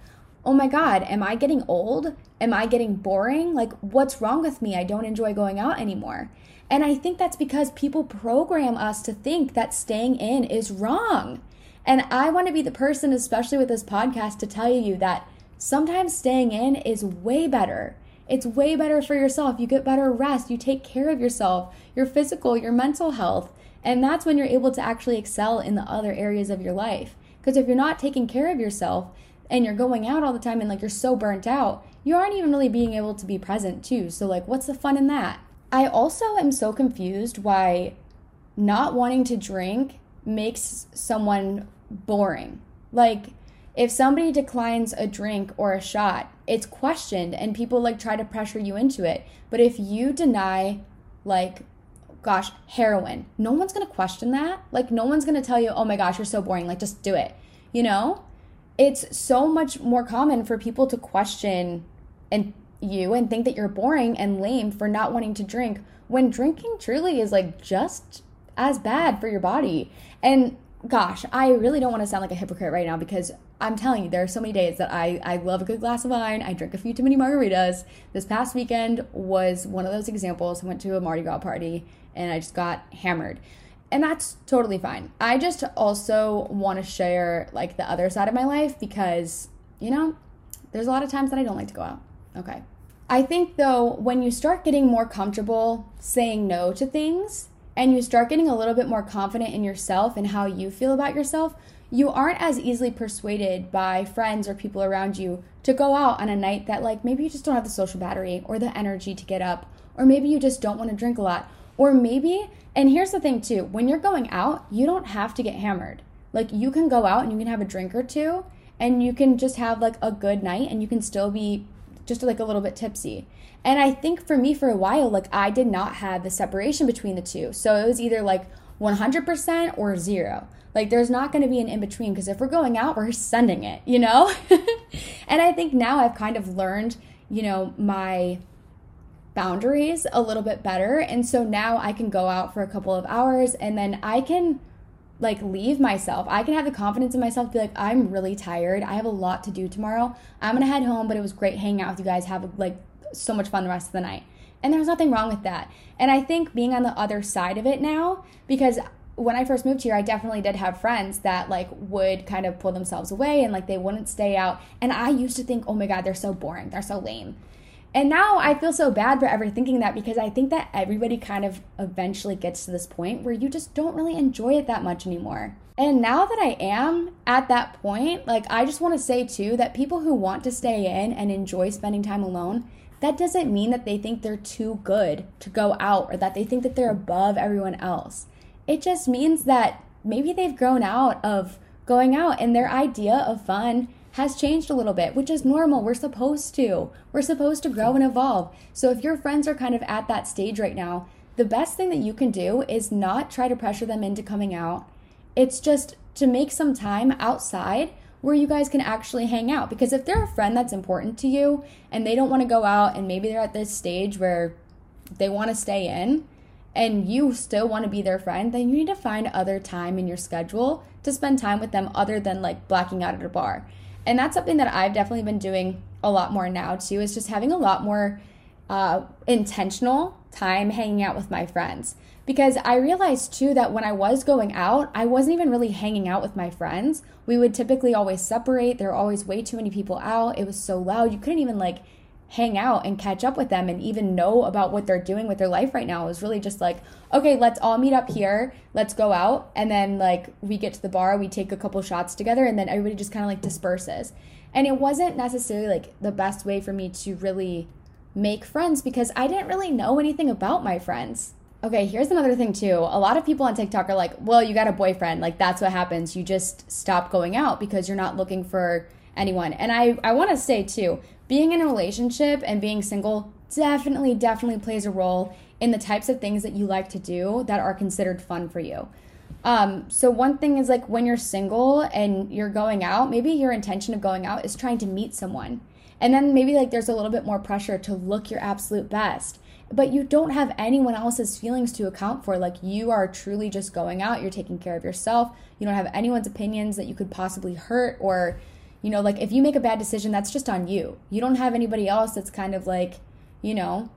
oh my God, am I getting old? Am I getting boring? Like, what's wrong with me? I don't enjoy going out anymore. And I think that's because people program us to think that staying in is wrong. And I want to be the person, especially with this podcast, to tell you that sometimes staying in is way better. It's way better for yourself. You get better rest. You take care of yourself, your physical, your mental health. And that's when you're able to actually excel in the other areas of your life. Because if you're not taking care of yourself and you're going out all the time and like you're so burnt out, you aren't even really being able to be present too. So, like, what's the fun in that? I also am so confused why not wanting to drink makes someone boring. Like, if somebody declines a drink or a shot, it's questioned and people like try to pressure you into it. But if you deny, like, gosh, heroin, no one's gonna question that. Like, no one's gonna tell you, oh my gosh, you're so boring, like, just do it. You know? It's so much more common for people to question and you and think that you're boring and lame for not wanting to drink when drinking truly is like just as bad for your body. And gosh, I really don't want to sound like a hypocrite right now because I'm telling you, there are so many days that I, I love a good glass of wine. I drink a few too many margaritas. This past weekend was one of those examples. I went to a Mardi Gras party and I just got hammered. And that's totally fine. I just also want to share like the other side of my life because, you know, there's a lot of times that I don't like to go out. Okay. I think though, when you start getting more comfortable saying no to things and you start getting a little bit more confident in yourself and how you feel about yourself, you aren't as easily persuaded by friends or people around you to go out on a night that, like, maybe you just don't have the social battery or the energy to get up, or maybe you just don't want to drink a lot, or maybe, and here's the thing too, when you're going out, you don't have to get hammered. Like, you can go out and you can have a drink or two, and you can just have like a good night, and you can still be just like a little bit tipsy. And I think for me, for a while, like I did not have the separation between the two. So it was either like 100% or zero. Like there's not going to be an in between because if we're going out, we're sending it, you know? (laughs) and I think now I've kind of learned, you know, my boundaries a little bit better. And so now I can go out for a couple of hours and then I can like leave myself. I can have the confidence in myself to be like, I'm really tired. I have a lot to do tomorrow. I'm gonna head home, but it was great hanging out with you guys. Have like so much fun the rest of the night. And there's nothing wrong with that. And I think being on the other side of it now, because when I first moved here, I definitely did have friends that like would kind of pull themselves away and like they wouldn't stay out. And I used to think, oh my God, they're so boring. They're so lame. And now I feel so bad for ever thinking that because I think that everybody kind of eventually gets to this point where you just don't really enjoy it that much anymore. And now that I am at that point, like I just want to say too that people who want to stay in and enjoy spending time alone, that doesn't mean that they think they're too good to go out or that they think that they're above everyone else. It just means that maybe they've grown out of going out and their idea of fun has changed a little bit, which is normal. We're supposed to. We're supposed to grow and evolve. So if your friends are kind of at that stage right now, the best thing that you can do is not try to pressure them into coming out. It's just to make some time outside where you guys can actually hang out. Because if they're a friend that's important to you and they don't want to go out and maybe they're at this stage where they want to stay in and you still want to be their friend, then you need to find other time in your schedule to spend time with them other than like blacking out at a bar. And that's something that I've definitely been doing a lot more now too, is just having a lot more uh, intentional time hanging out with my friends. Because I realized too that when I was going out, I wasn't even really hanging out with my friends. We would typically always separate. There were always way too many people out. It was so loud. You couldn't even like hang out and catch up with them and even know about what they're doing with their life right now. It was really just like, okay, let's all meet up here, let's go out. And then, like, we get to the bar, we take a couple shots together, and then everybody just kind of like disperses. And it wasn't necessarily like the best way for me to really make friends because I didn't really know anything about my friends. Okay, here's another thing too. A lot of people on TikTok are like, well, you got a boyfriend. Like, that's what happens. You just stop going out because you're not looking for anyone. And I, I want to say too, being in a relationship and being single definitely, definitely plays a role in the types of things that you like to do that are considered fun for you. Um, so one thing is like when you're single and you're going out, maybe your intention of going out is trying to meet someone. And then maybe like there's a little bit more pressure to look your absolute best. But you don't have anyone else's feelings to account for. Like you are truly just going out, you're taking care of yourself. You don't have anyone's opinions that you could possibly hurt or you know, like if you make a bad decision, that's just on you. You don't have anybody else that's kind of like, you know,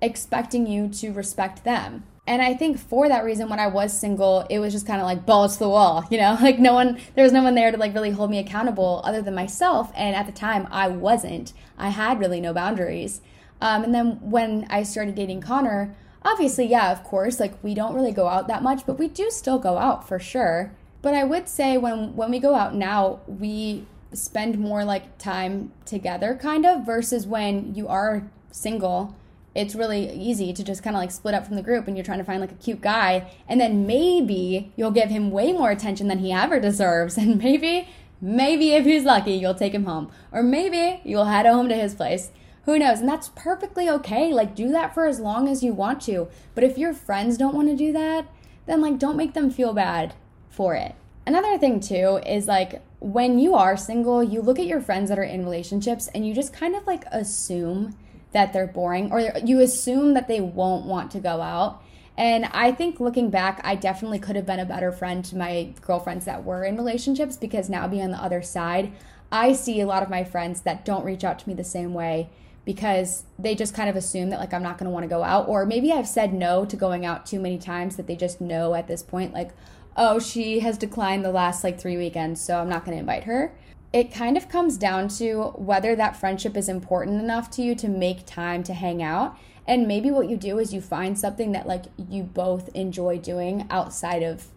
expecting you to respect them. And I think for that reason, when I was single, it was just kind of like balls to the wall, (laughs) you know, like no one, there was no one there to like really hold me accountable other than myself. And at the time, I wasn't. I had really no boundaries. Um, and then when I started dating Connor, obviously, yeah, of course, like we don't really go out that much, but we do still go out for sure. But I would say when when we go out now, we spend more like time together kind of versus when you are single it's really easy to just kind of like split up from the group and you're trying to find like a cute guy and then maybe you'll give him way more attention than he ever deserves (laughs) and maybe maybe if he's lucky you'll take him home. Or maybe you'll head home to his place. Who knows? And that's perfectly okay. Like do that for as long as you want to. But if your friends don't want to do that then like don't make them feel bad for it. Another thing too is like when you are single you look at your friends that are in relationships and you just kind of like assume that they're boring or you assume that they won't want to go out. And I think looking back, I definitely could have been a better friend to my girlfriends that were in relationships because now being on the other side, I see a lot of my friends that don't reach out to me the same way because they just kind of assume that like I'm not going to want to go out or maybe I've said no to going out too many times that they just know at this point like oh she has declined the last like 3 weekends so I'm not going to invite her it kind of comes down to whether that friendship is important enough to you to make time to hang out. And maybe what you do is you find something that like you both enjoy doing outside of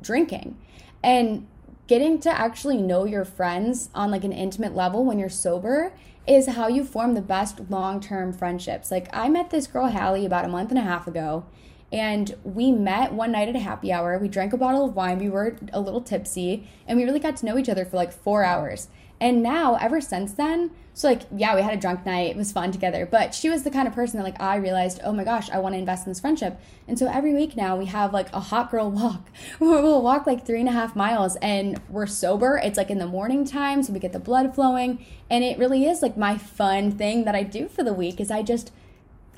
drinking. And getting to actually know your friends on like an intimate level when you're sober is how you form the best long-term friendships. Like I met this girl Hallie about a month and a half ago and we met one night at a happy hour. We drank a bottle of wine. We were a little tipsy, and we really got to know each other for like four hours. And now, ever since then, so like, yeah, we had a drunk night. It was fun together. But she was the kind of person that like I realized, oh my gosh, I want to invest in this friendship. And so every week now we have like a hot girl walk. (laughs) we'll walk like three and a half miles, and we're sober. It's like in the morning time, so we get the blood flowing, and it really is like my fun thing that I do for the week. Is I just,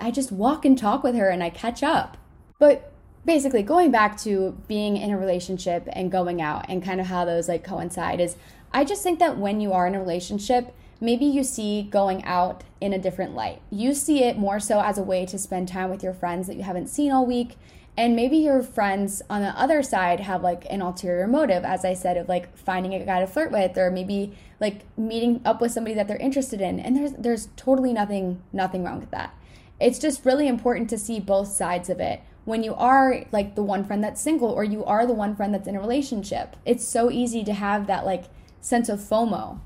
I just walk and talk with her, and I catch up. But basically, going back to being in a relationship and going out and kind of how those like coincide is I just think that when you are in a relationship, maybe you see going out in a different light. You see it more so as a way to spend time with your friends that you haven't seen all week. And maybe your friends on the other side have like an ulterior motive, as I said, of like finding a guy to flirt with, or maybe like meeting up with somebody that they're interested in. And there's there's totally nothing nothing wrong with that. It's just really important to see both sides of it when you are like the one friend that's single or you are the one friend that's in a relationship. It's so easy to have that like sense of FOMO.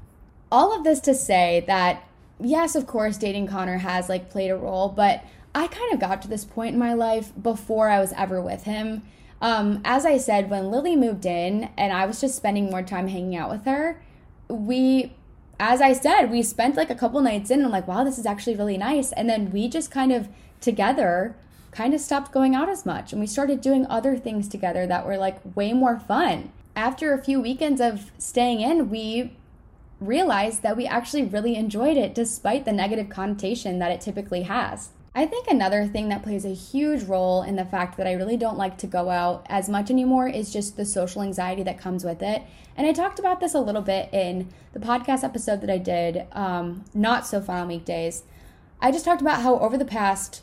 All of this to say that yes, of course, dating Connor has like played a role, but I kind of got to this point in my life before I was ever with him. Um, as I said, when Lily moved in and I was just spending more time hanging out with her, we, as I said, we spent like a couple nights in and I'm like, wow, this is actually really nice. And then we just kind of together kind of stopped going out as much and we started doing other things together that were like way more fun. After a few weekends of staying in, we realized that we actually really enjoyed it despite the negative connotation that it typically has. I think another thing that plays a huge role in the fact that I really don't like to go out as much anymore is just the social anxiety that comes with it. And I talked about this a little bit in the podcast episode that I did, um, Not So Fun on Weekdays. I just talked about how over the past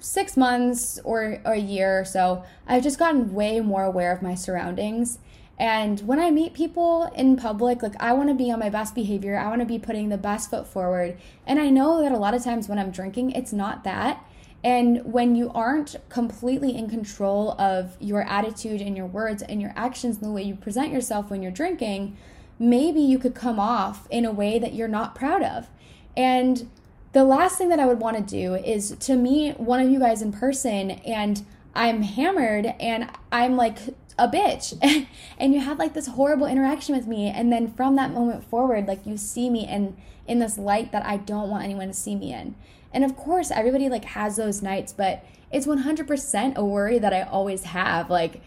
six months or, a year or so, I've just gotten way more aware of my surroundings. And when I meet people in public, like I want to be on my best behavior, I want to be putting the best foot forward. And I know that a lot of times when I'm drinking, it's not that. And when you aren't completely in control of your attitude and your words and your actions and the way you present yourself when you're drinking, maybe you could come off in a way that you're not proud of. And the last thing that I would want to do is to meet one of you guys in person and I'm hammered and I'm like a bitch. (laughs) And you have like this horrible interaction with me. And then from that moment forward like you see me in in this light that I don't want anyone to see me in. And of course everybody like has those nights but it's 100% a worry that I always have. Like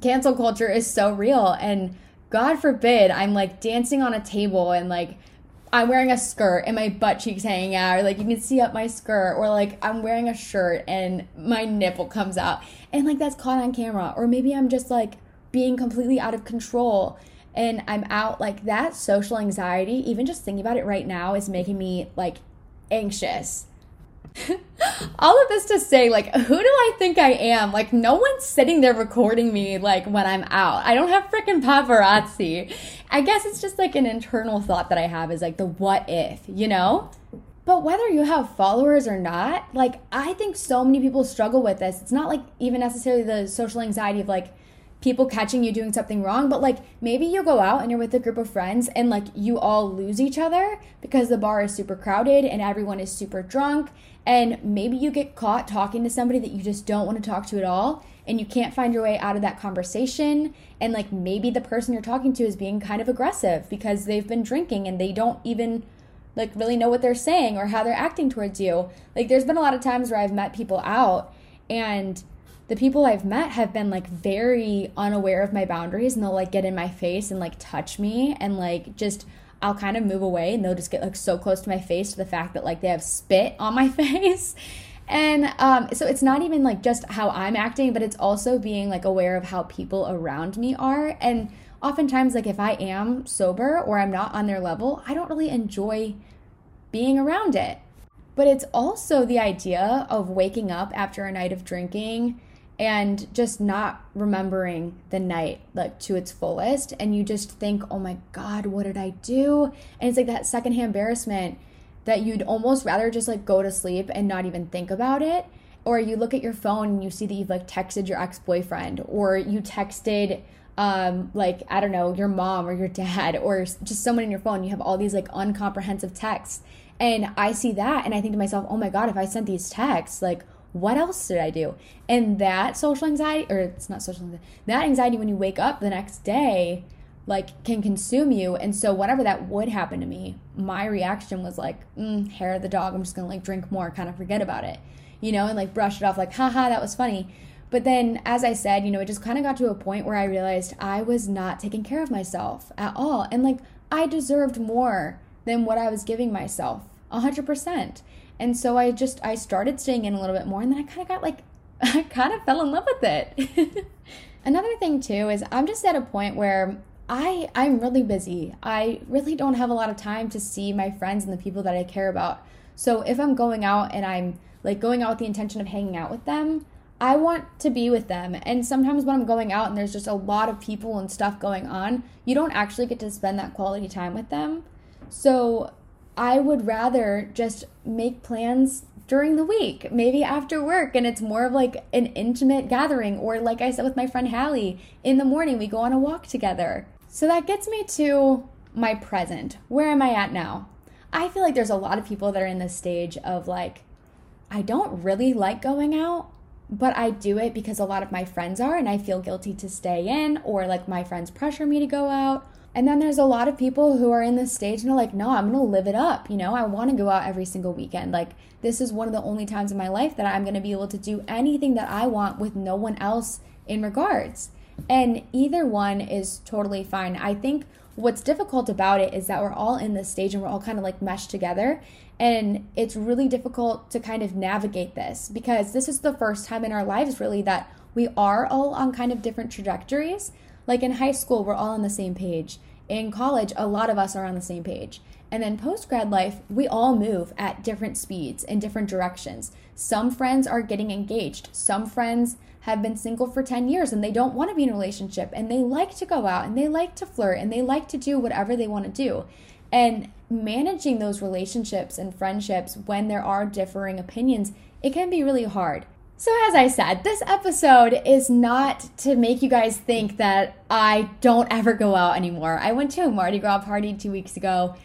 cancel culture is so real. And god forbid I'm like dancing on a table and like I'm wearing a skirt and my butt cheeks hanging out, or like you can see up my skirt, or like I'm wearing a shirt and my nipple comes out, and like that's caught on camera, or maybe I'm just like being completely out of control and I'm out like that social anxiety, even just thinking about it right now is making me like anxious. (laughs) all of this to say, like, who do I think I am? Like, no one's sitting there recording me, like, when I'm out. I don't have freaking paparazzi. I guess it's just like an internal thought that I have is like the what if, you know? But whether you have followers or not, like, I think so many people struggle with this. It's not like even necessarily the social anxiety of like, people catching you doing something wrong, but like maybe you go out and you're with a group of friends and like you all lose each other because the bar is super crowded and everyone is super drunk. And maybe you get caught talking to somebody that you just don't want to talk to at all and you can't find your way out of that conversation. And like maybe the person you're talking to is being kind of aggressive because they've been drinking and they don't even like really know what they're saying or how they're acting towards you. Like there's been a lot of times where I've met people out and the people I've met have been like very unaware of my boundaries and they'll like get in my face and like touch me and like just I'll kind of move away and they'll just get like so close to my face to the fact that like they have spit on my (laughs) face. And um, so it's not even like just how I'm acting, but it's also being like aware of how people around me are. And oftentimes, like if I am sober or I'm not on their level, I don't really enjoy being around it. But it's also the idea of waking up after a night of drinking and just not remembering the night like to its fullest and you just think oh my god what did i do and it's like that secondhand embarrassment that you'd almost rather just like go to sleep and not even think about it or you look at your phone and you see that you've like texted your ex-boyfriend or you texted um like i don't know your mom or your dad or just someone in your phone you have all these like uncomprehensive texts and i see that and i think to myself oh my god if i sent these texts like what else did I do? And that social anxiety, or it's not social anxiety, that anxiety when you wake up the next day, like can consume you. And so whenever that would happen to me, my reaction was like, mm, hair of the dog. I'm just gonna like drink more, kind of forget about it, you know, and like brush it off, like, haha, that was funny. But then, as I said, you know, it just kind of got to a point where I realized I was not taking care of myself at all. And like, I deserved more than what I was giving myself, 100%. And so I just I started staying in a little bit more and then I kind of got like (laughs) I kind of fell in love with it. (laughs) Another thing too is I'm just at a point where I I'm really busy. I really don't have a lot of time to see my friends and the people that I care about. So if I'm going out and I'm like going out with the intention of hanging out with them, I want to be with them. And sometimes when I'm going out and there's just a lot of people and stuff going on, you don't actually get to spend that quality time with them. So I would rather just make plans during the week, maybe after work, and it's more of like an intimate gathering, or like I said with my friend Hallie, in the morning we go on a walk together. So that gets me to my present. Where am I at now? I feel like there's a lot of people that are in this stage of like, I don't really like going out, but I do it because a lot of my friends are, and I feel guilty to stay in, or like my friends pressure me to go out, and then there's a lot of people who are in this stage and are like, no, I'm to live it up. You know, I want to go out every single weekend. Like, this is one of the only times in my life that I'm to be able to do anything that I want with no one else in regards. And either one is totally fine. I think what's difficult about it is that we're all in this stage and we're all kind of like meshed together. And it's really difficult to kind of navigate this because this is the first time in our lives, really, that we are all on kind of different trajectories. Like in high school, we're all on the same page. In college, a lot of us are on the same page. And then post grad life, we all move at different speeds in different directions. Some friends are getting engaged. Some friends have been single for 10 years and they don't want to be in a relationship and they like to go out and they like to flirt and they like to do whatever they want to do. And managing those relationships and friendships when there are differing opinions, it can be really hard. So, as I said, this episode is not to make you guys think that I don't ever go out anymore. I went to a Mardi Gras party two weeks ago.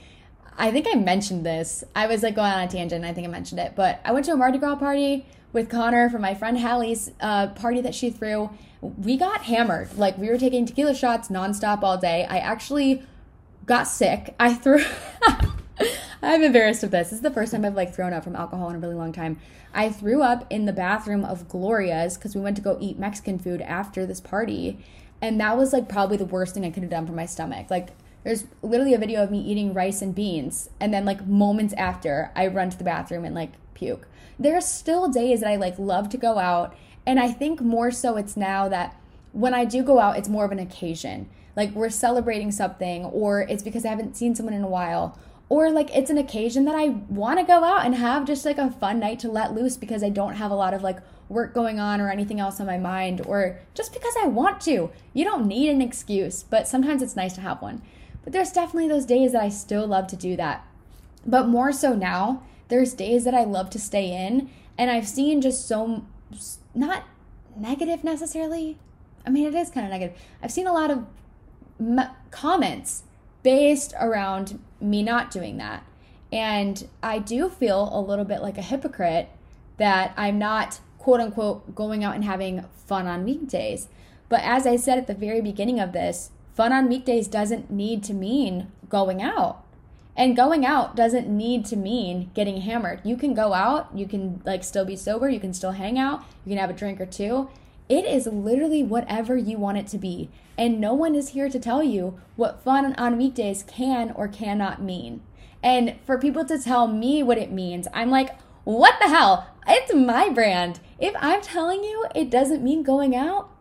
I think I mentioned this. I was like going on a tangent. I think I mentioned it, but I went to a Mardi Gras party with Connor for my friend Hallie's uh, party that she threw. We got hammered. Like we were taking tequila shots nonstop all day. I actually got sick. I threw. (laughs) I'm embarrassed of this. This is the first time I've like thrown up from alcohol in a really long time. I threw up in the bathroom of Gloria's because we went to go eat Mexican food after this party. And that was like probably the worst thing I could have done for my stomach. Like there's literally a video of me eating rice and beans and then like moments after I run to the bathroom and like puke. There are still days that I like love to go out and I think more so it's now that when I do go out it's more of an occasion. Like we're celebrating something or it's because I haven't seen someone in a while or like it's an occasion that I want to go out and have just like a fun night to let loose because I don't have a lot of like work going on or anything else on my mind or just because I want to. You don't need an excuse, but sometimes it's nice to have one. But there's definitely those days that I still love to do that. But more so now, there's days that I love to stay in and I've seen just so not negative necessarily. I mean, it is kind of negative. I've seen a lot of m- comments based around me not doing that. And I do feel a little bit like a hypocrite that I'm not quote unquote going out and having fun on weekdays. But as I said at the very beginning of this, fun on weekdays doesn't need to mean going out. And going out doesn't need to mean getting hammered. You can go out, you can like still be sober, you can still hang out, you can have a drink or two. It is literally whatever you want it to be. And no one is here to tell you what fun on weekdays can or cannot mean. And for people to tell me what it means, I'm like, what the hell? It's my brand. If I'm telling you it doesn't mean going out,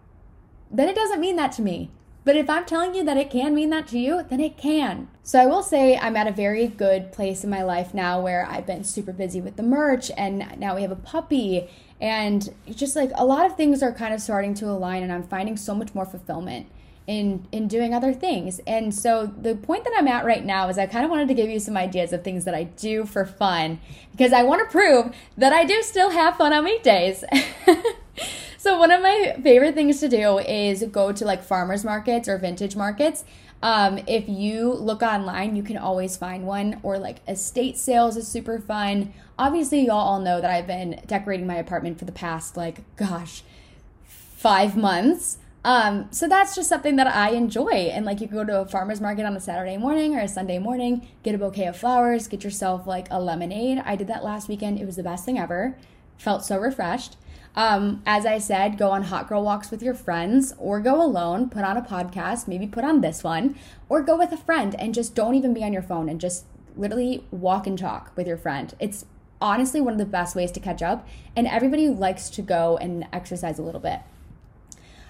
then it doesn't mean that to me. But if I'm telling you that it can mean that to you, then it can. So I will say I'm at a very good place in my life now where I've been super busy with the merch and now we have a puppy and just like a lot of things are kind of starting to align and I'm finding so much more fulfillment in in doing other things. And so the point that I'm at right now is I kind of wanted to give you some ideas of things that I do for fun because I want to prove that I do still have fun on weekdays. (laughs) so one of my favorite things to do is go to like farmers markets or vintage markets. Um, if you look online, you can always find one, or like estate sales is super fun. Obviously, y'all all know that I've been decorating my apartment for the past, like, gosh, five months. Um, so that's just something that I enjoy. And like you go to a farmer's market on a Saturday morning or a Sunday morning, get a bouquet of flowers, get yourself like a lemonade. I did that last weekend. It was the best thing ever. Felt so refreshed. Um, as I said, go on hot girl walks with your friends or go alone, put on a podcast, maybe put on this one, or go with a friend and just don't even be on your phone and just literally walk and talk with your friend. It's honestly one of the best ways to catch up, and everybody likes to go and exercise a little bit.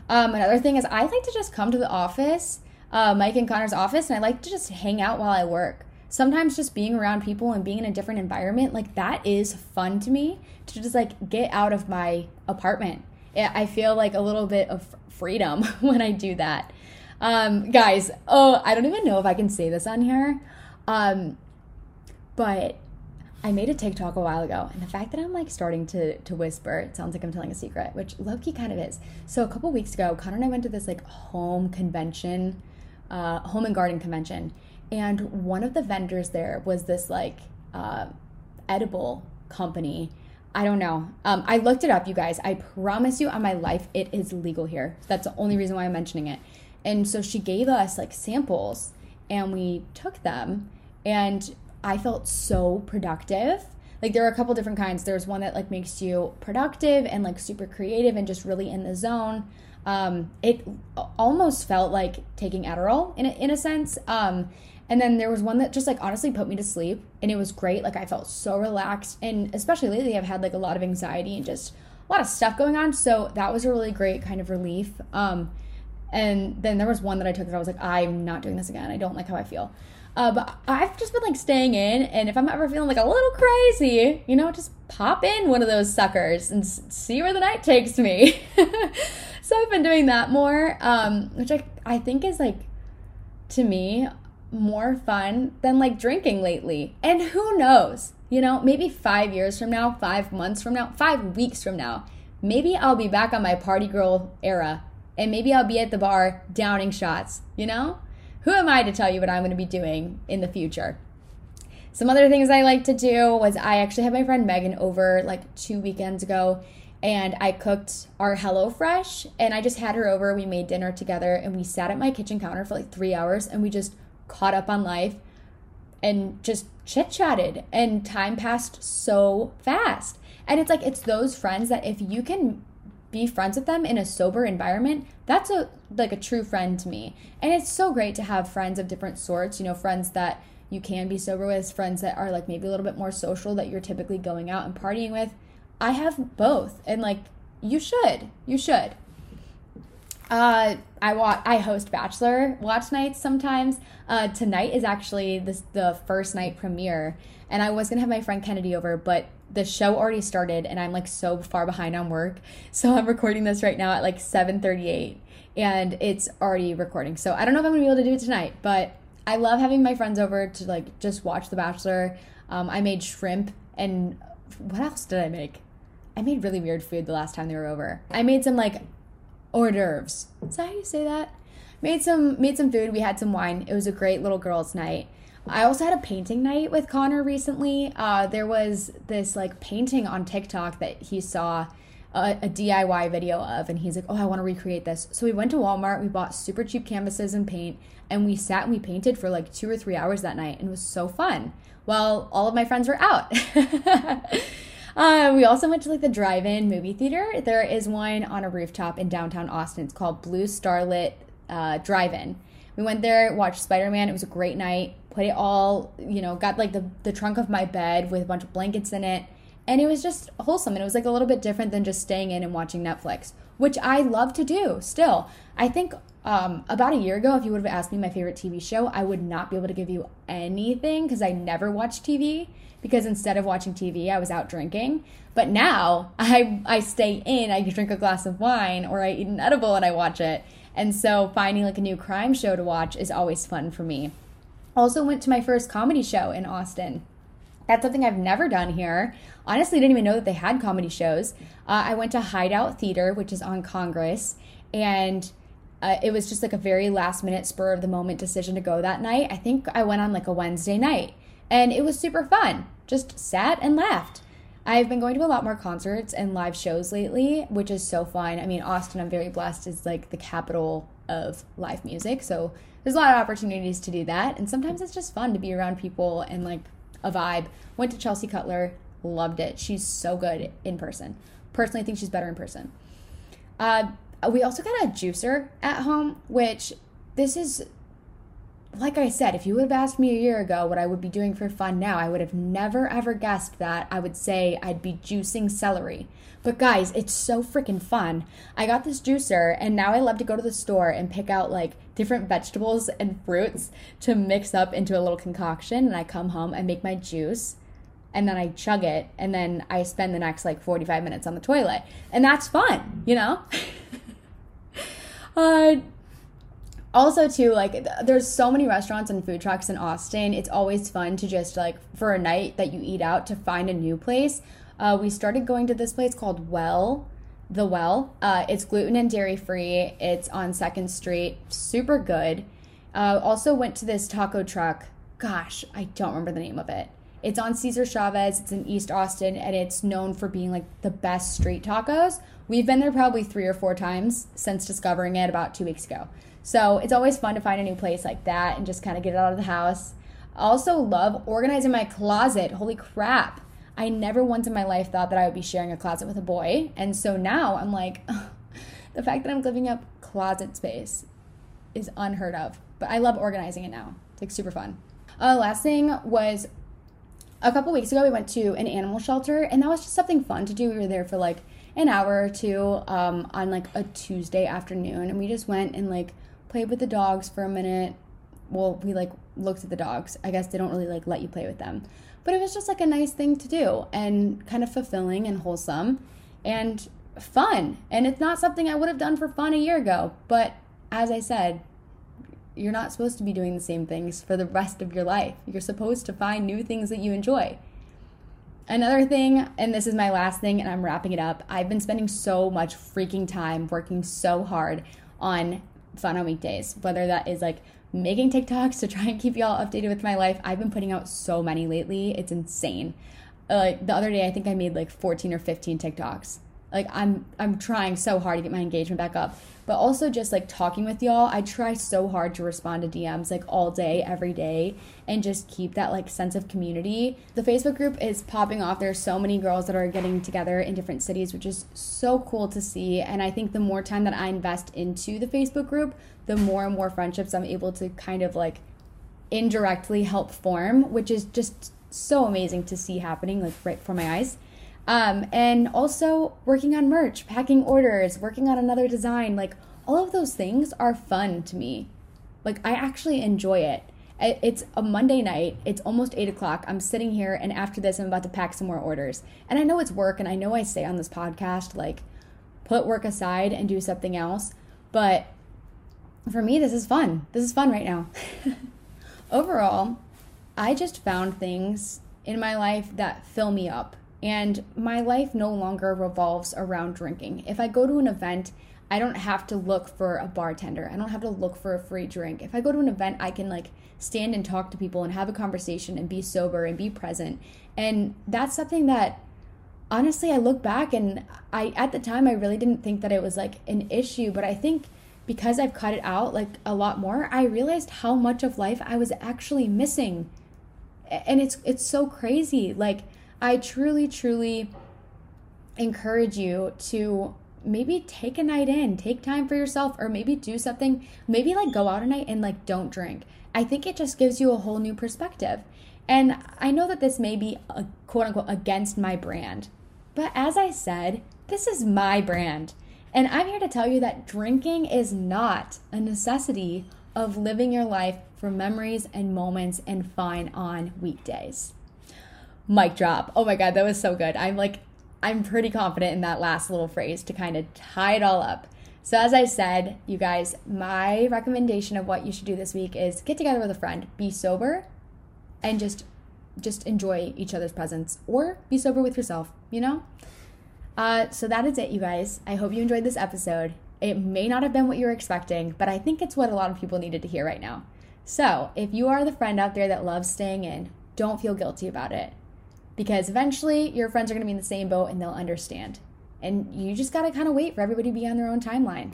Um, another thing is I like to just come to the office, uh, Mike and Connor's office, and I like to just hang out while I work. Sometimes just being around people and being in a different environment, like that is fun to me to just like get out of my apartment. I feel like a little bit of freedom (laughs) when I do that. Um, guys, oh, I don't even know if I can say this on here. Um, but I made a TikTok a while ago, and the fact that I'm like starting to to whisper, it sounds like I'm telling a secret, which Loki kind of is. So a couple weeks ago, Connor and I went to this like home convention, uh, home and garden convention, and one of the vendors there was this like uh, edible company. I don't know. Um, I looked it up, you guys. I promise you, on my life, it is legal here. That's the only reason why I'm mentioning it. And so she gave us like samples, and we took them, and I felt so productive. Like there are a couple different kinds. There's one that like makes you productive and like super creative and just really in the zone. Um, it almost felt like taking Adderall in a, in a sense. Um, and then there was one that just like honestly put me to sleep and it was great. Like I felt so relaxed and especially lately I've had like a lot of anxiety and just a lot of stuff going on. So that was a really great kind of relief. Um, and then there was one that I took that I was like, I'm not doing this again. I don't like how I feel. Uh, but I've just been like staying in, and if I'm ever feeling like a little crazy, you know, just pop in one of those suckers and see where the night takes me. (laughs) so I've been doing that more, um, which I I think is like to me more fun than like drinking lately. And who knows, you know, maybe five years from now, five months from now, five weeks from now, maybe I'll be back on my party girl era, and maybe I'll be at the bar downing shots, you know who am I to tell you what I'm going to be doing in the future? Some other things I like to do was I actually had my friend Megan over like two weekends ago and I cooked our HelloFresh and I just had her over. We made dinner together and we sat at my kitchen counter for like three hours and we just caught up on life and just chit chatted and time passed so fast. And it's like, it's those friends that if you can be friends with them in a sober environment, that's a like a true friend to me. And it's so great to have friends of different sorts, you know, friends that you can be sober with, friends that are like maybe a little bit more social that you're typically going out and partying with. I have both and like you should. You should. Uh, I watch. I host Bachelor watch nights sometimes. Uh, tonight is actually this the first night premiere, and I was gonna have my friend Kennedy over, but the show already started, and I'm like so far behind on work, (laughs) so I'm recording this right now at like 7:38, and it's already recording. So I don't know if I'm gonna be able to do it tonight, but I love having my friends over to like just watch The Bachelor. Um, I made shrimp, and what else did I make? I made really weird food the last time they were over. I made some like hors d'oeuvres. Is that how you say that? Made some made some food. We had some wine. It was a great little girls' night. I also had a painting night with Connor recently. Uh, there was this like painting on TikTok that he saw a, a, DIY video of, and he's like, "Oh, I want to recreate this." So we went to Walmart. We bought super cheap canvases and paint, and we sat and we painted for like two or three hours that night, and it was so fun. While all of my friends were out. (laughs) Uh, we also went to like the drive-in movie theater. There is one on a rooftop in downtown Austin. It's called Blue Starlite uh, Drive-in. We went there, watched Spider-Man. It was a great night. Put it all, you know, got like the the trunk of my bed with a bunch of blankets in it, and it was just wholesome. And it was like a little bit different than just staying in and watching Netflix, which I love to do. Still, I think um, about a year ago, if you would have asked me my favorite TV show, I would not be able to give you anything because I never watch TV because instead of watching TV, I was out drinking. But now (laughs) I I stay in, I drink a glass of wine or I eat an edible and I watch it. And so finding like a new crime show to watch is always fun for me. Also went to my first comedy show in Austin. That's something I've never done here. Honestly, didn't even know that they had comedy shows. Uh, I went to Hideout Theater, which is on Congress, and uh, it was just like a very last minute spur of the moment decision to go that night. I think I went on like a Wednesday night, and it was super fun just sat and laughed. I've been going to a lot more concerts and live shows lately, which is so fun. I mean, Austin, I'm very blessed, is like the capital of live music. So there's a lot of opportunities to do that. And sometimes it's just fun to be around people and like a vibe. Went to Chelsea Cutler, loved it. She's so good in person. Personally, I think she's better in person. Uh, we also got a juicer at home, which this is like I said, if you would have asked me a year ago what I would be doing for fun now, I would have never ever guessed that I would say I'd be juicing celery. But guys, it's so freaking fun. I got this juicer and now I love to go to the store and pick out like different vegetables and fruits to mix up into a little concoction and I come home and make my juice and then I chug it and then I spend the next like 45 minutes on the toilet. And that's fun, you know? (laughs) uh also too like there's so many restaurants and food trucks in austin. It's always fun to just like for a night that you eat out to find a new place. Uh, we started going to this place called well the well. Uh, it's gluten and dairy free. It's on second street. Super good. Uh, also went to this taco truck. Gosh i don't remember the name of it. It's on cesar chavez. It's in east austin and it's known for being like the best street tacos we've been there probably three or four times since discovering it about two weeks ago so it's always fun to find a new place like that and just kind of get it out of the house. Also love organizing my closet. Holy crap. I never once in my life thought that I would be sharing a closet with a boy. And so now I'm like, (laughs) the fact that I'm giving up closet space is unheard of. But I love organizing it now. It's like super fun. Uh, last thing was a couple weeks ago, we went to an animal shelter, and that was just something fun to do. We were there for like an hour or two um, on like a Tuesday afternoon, and we just went and like played with the dogs for a minute. Well, we like looked at the dogs. I guess they don't really like let you play with them. But it was just like a nice thing to do and kind of fulfilling and wholesome and fun. And it's not something I would have done for fun a year ago. But as I said, you're not supposed to be doing the same things for the rest of your life. You're supposed to find new things that you enjoy. Another thing, and this is my last thing, and I'm wrapping it up. I've been spending so much freaking time working so hard on fun on weekdays, whether that is like making TikToks to try and keep y'all updated with my life. I've been putting out so many lately. It's insane. Uh, like the other day, I think I made like 14 or 15 TikToks like i'm i'm trying so hard to get my engagement back up but also just like talking with y'all i try so hard to respond to dms like all day every day and just keep that like sense of community. The facebook group is popping off. There's so many girls that are getting together in different cities which is so cool to see. And i think the more time that i invest into the facebook group the more and more friendships i'm able to kind of like indirectly help form which is just so amazing to see happening like right before my eyes um, and also working on merch, packing orders, working on another design, like all of those things are fun to me. Like, I actually enjoy it. It's a Monday night. It's almost eight o'clock. I'm sitting here, and after this, I'm about to pack some more orders. And I know it's work, and I know I say on this podcast, like, put work aside and do something else. But for me, this is fun. This is fun right now. (laughs) Overall, I just found things in my life that fill me up. And my life no longer revolves around drinking. If I go to an event, I don't have to look for a bartender. I don't have to look for a free drink. If I go to an event, I can like stand and talk to people and have a conversation and be sober and be present. And that's something that honestly I look back and I at the time I really didn't think that it was like an issue, but I think because I've cut it out like a lot more, I realized how much of life I was actually missing. And it's it's so crazy. Like I truly truly encourage you to maybe take a night in, take time for yourself, or maybe do something, maybe like go out a night and like don't drink. I think it just gives you a whole new perspective. And I know that this may be uh, a, quote unquote against my brand, but as I said, this is my brand. And I'm here to tell you that drinking is not a necessity of living your life for memories and moments and fun on weekdays. Mic drop. Oh my God, that was so good. I'm like I'm pretty confident in that last little phrase to kind of tie it all up. So, as I said, you guys, my recommendation of what you should do this week is get together with a friend, be sober, and just just enjoy each other's presence, or be sober with yourself. You know. Uh, so that is it, you guys. I hope you enjoyed this episode. It may not have been what you were expecting, but I think it's what a lot of people needed to hear right now. So, if you are the friend out there that loves staying in, don't feel guilty about it because eventually your friends are going to be in the same boat and they'll understand. And you just got to kind of wait for everybody to be on their own timeline.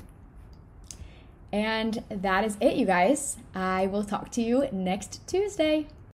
And that is it, you guys. I will talk to you next Tuesday.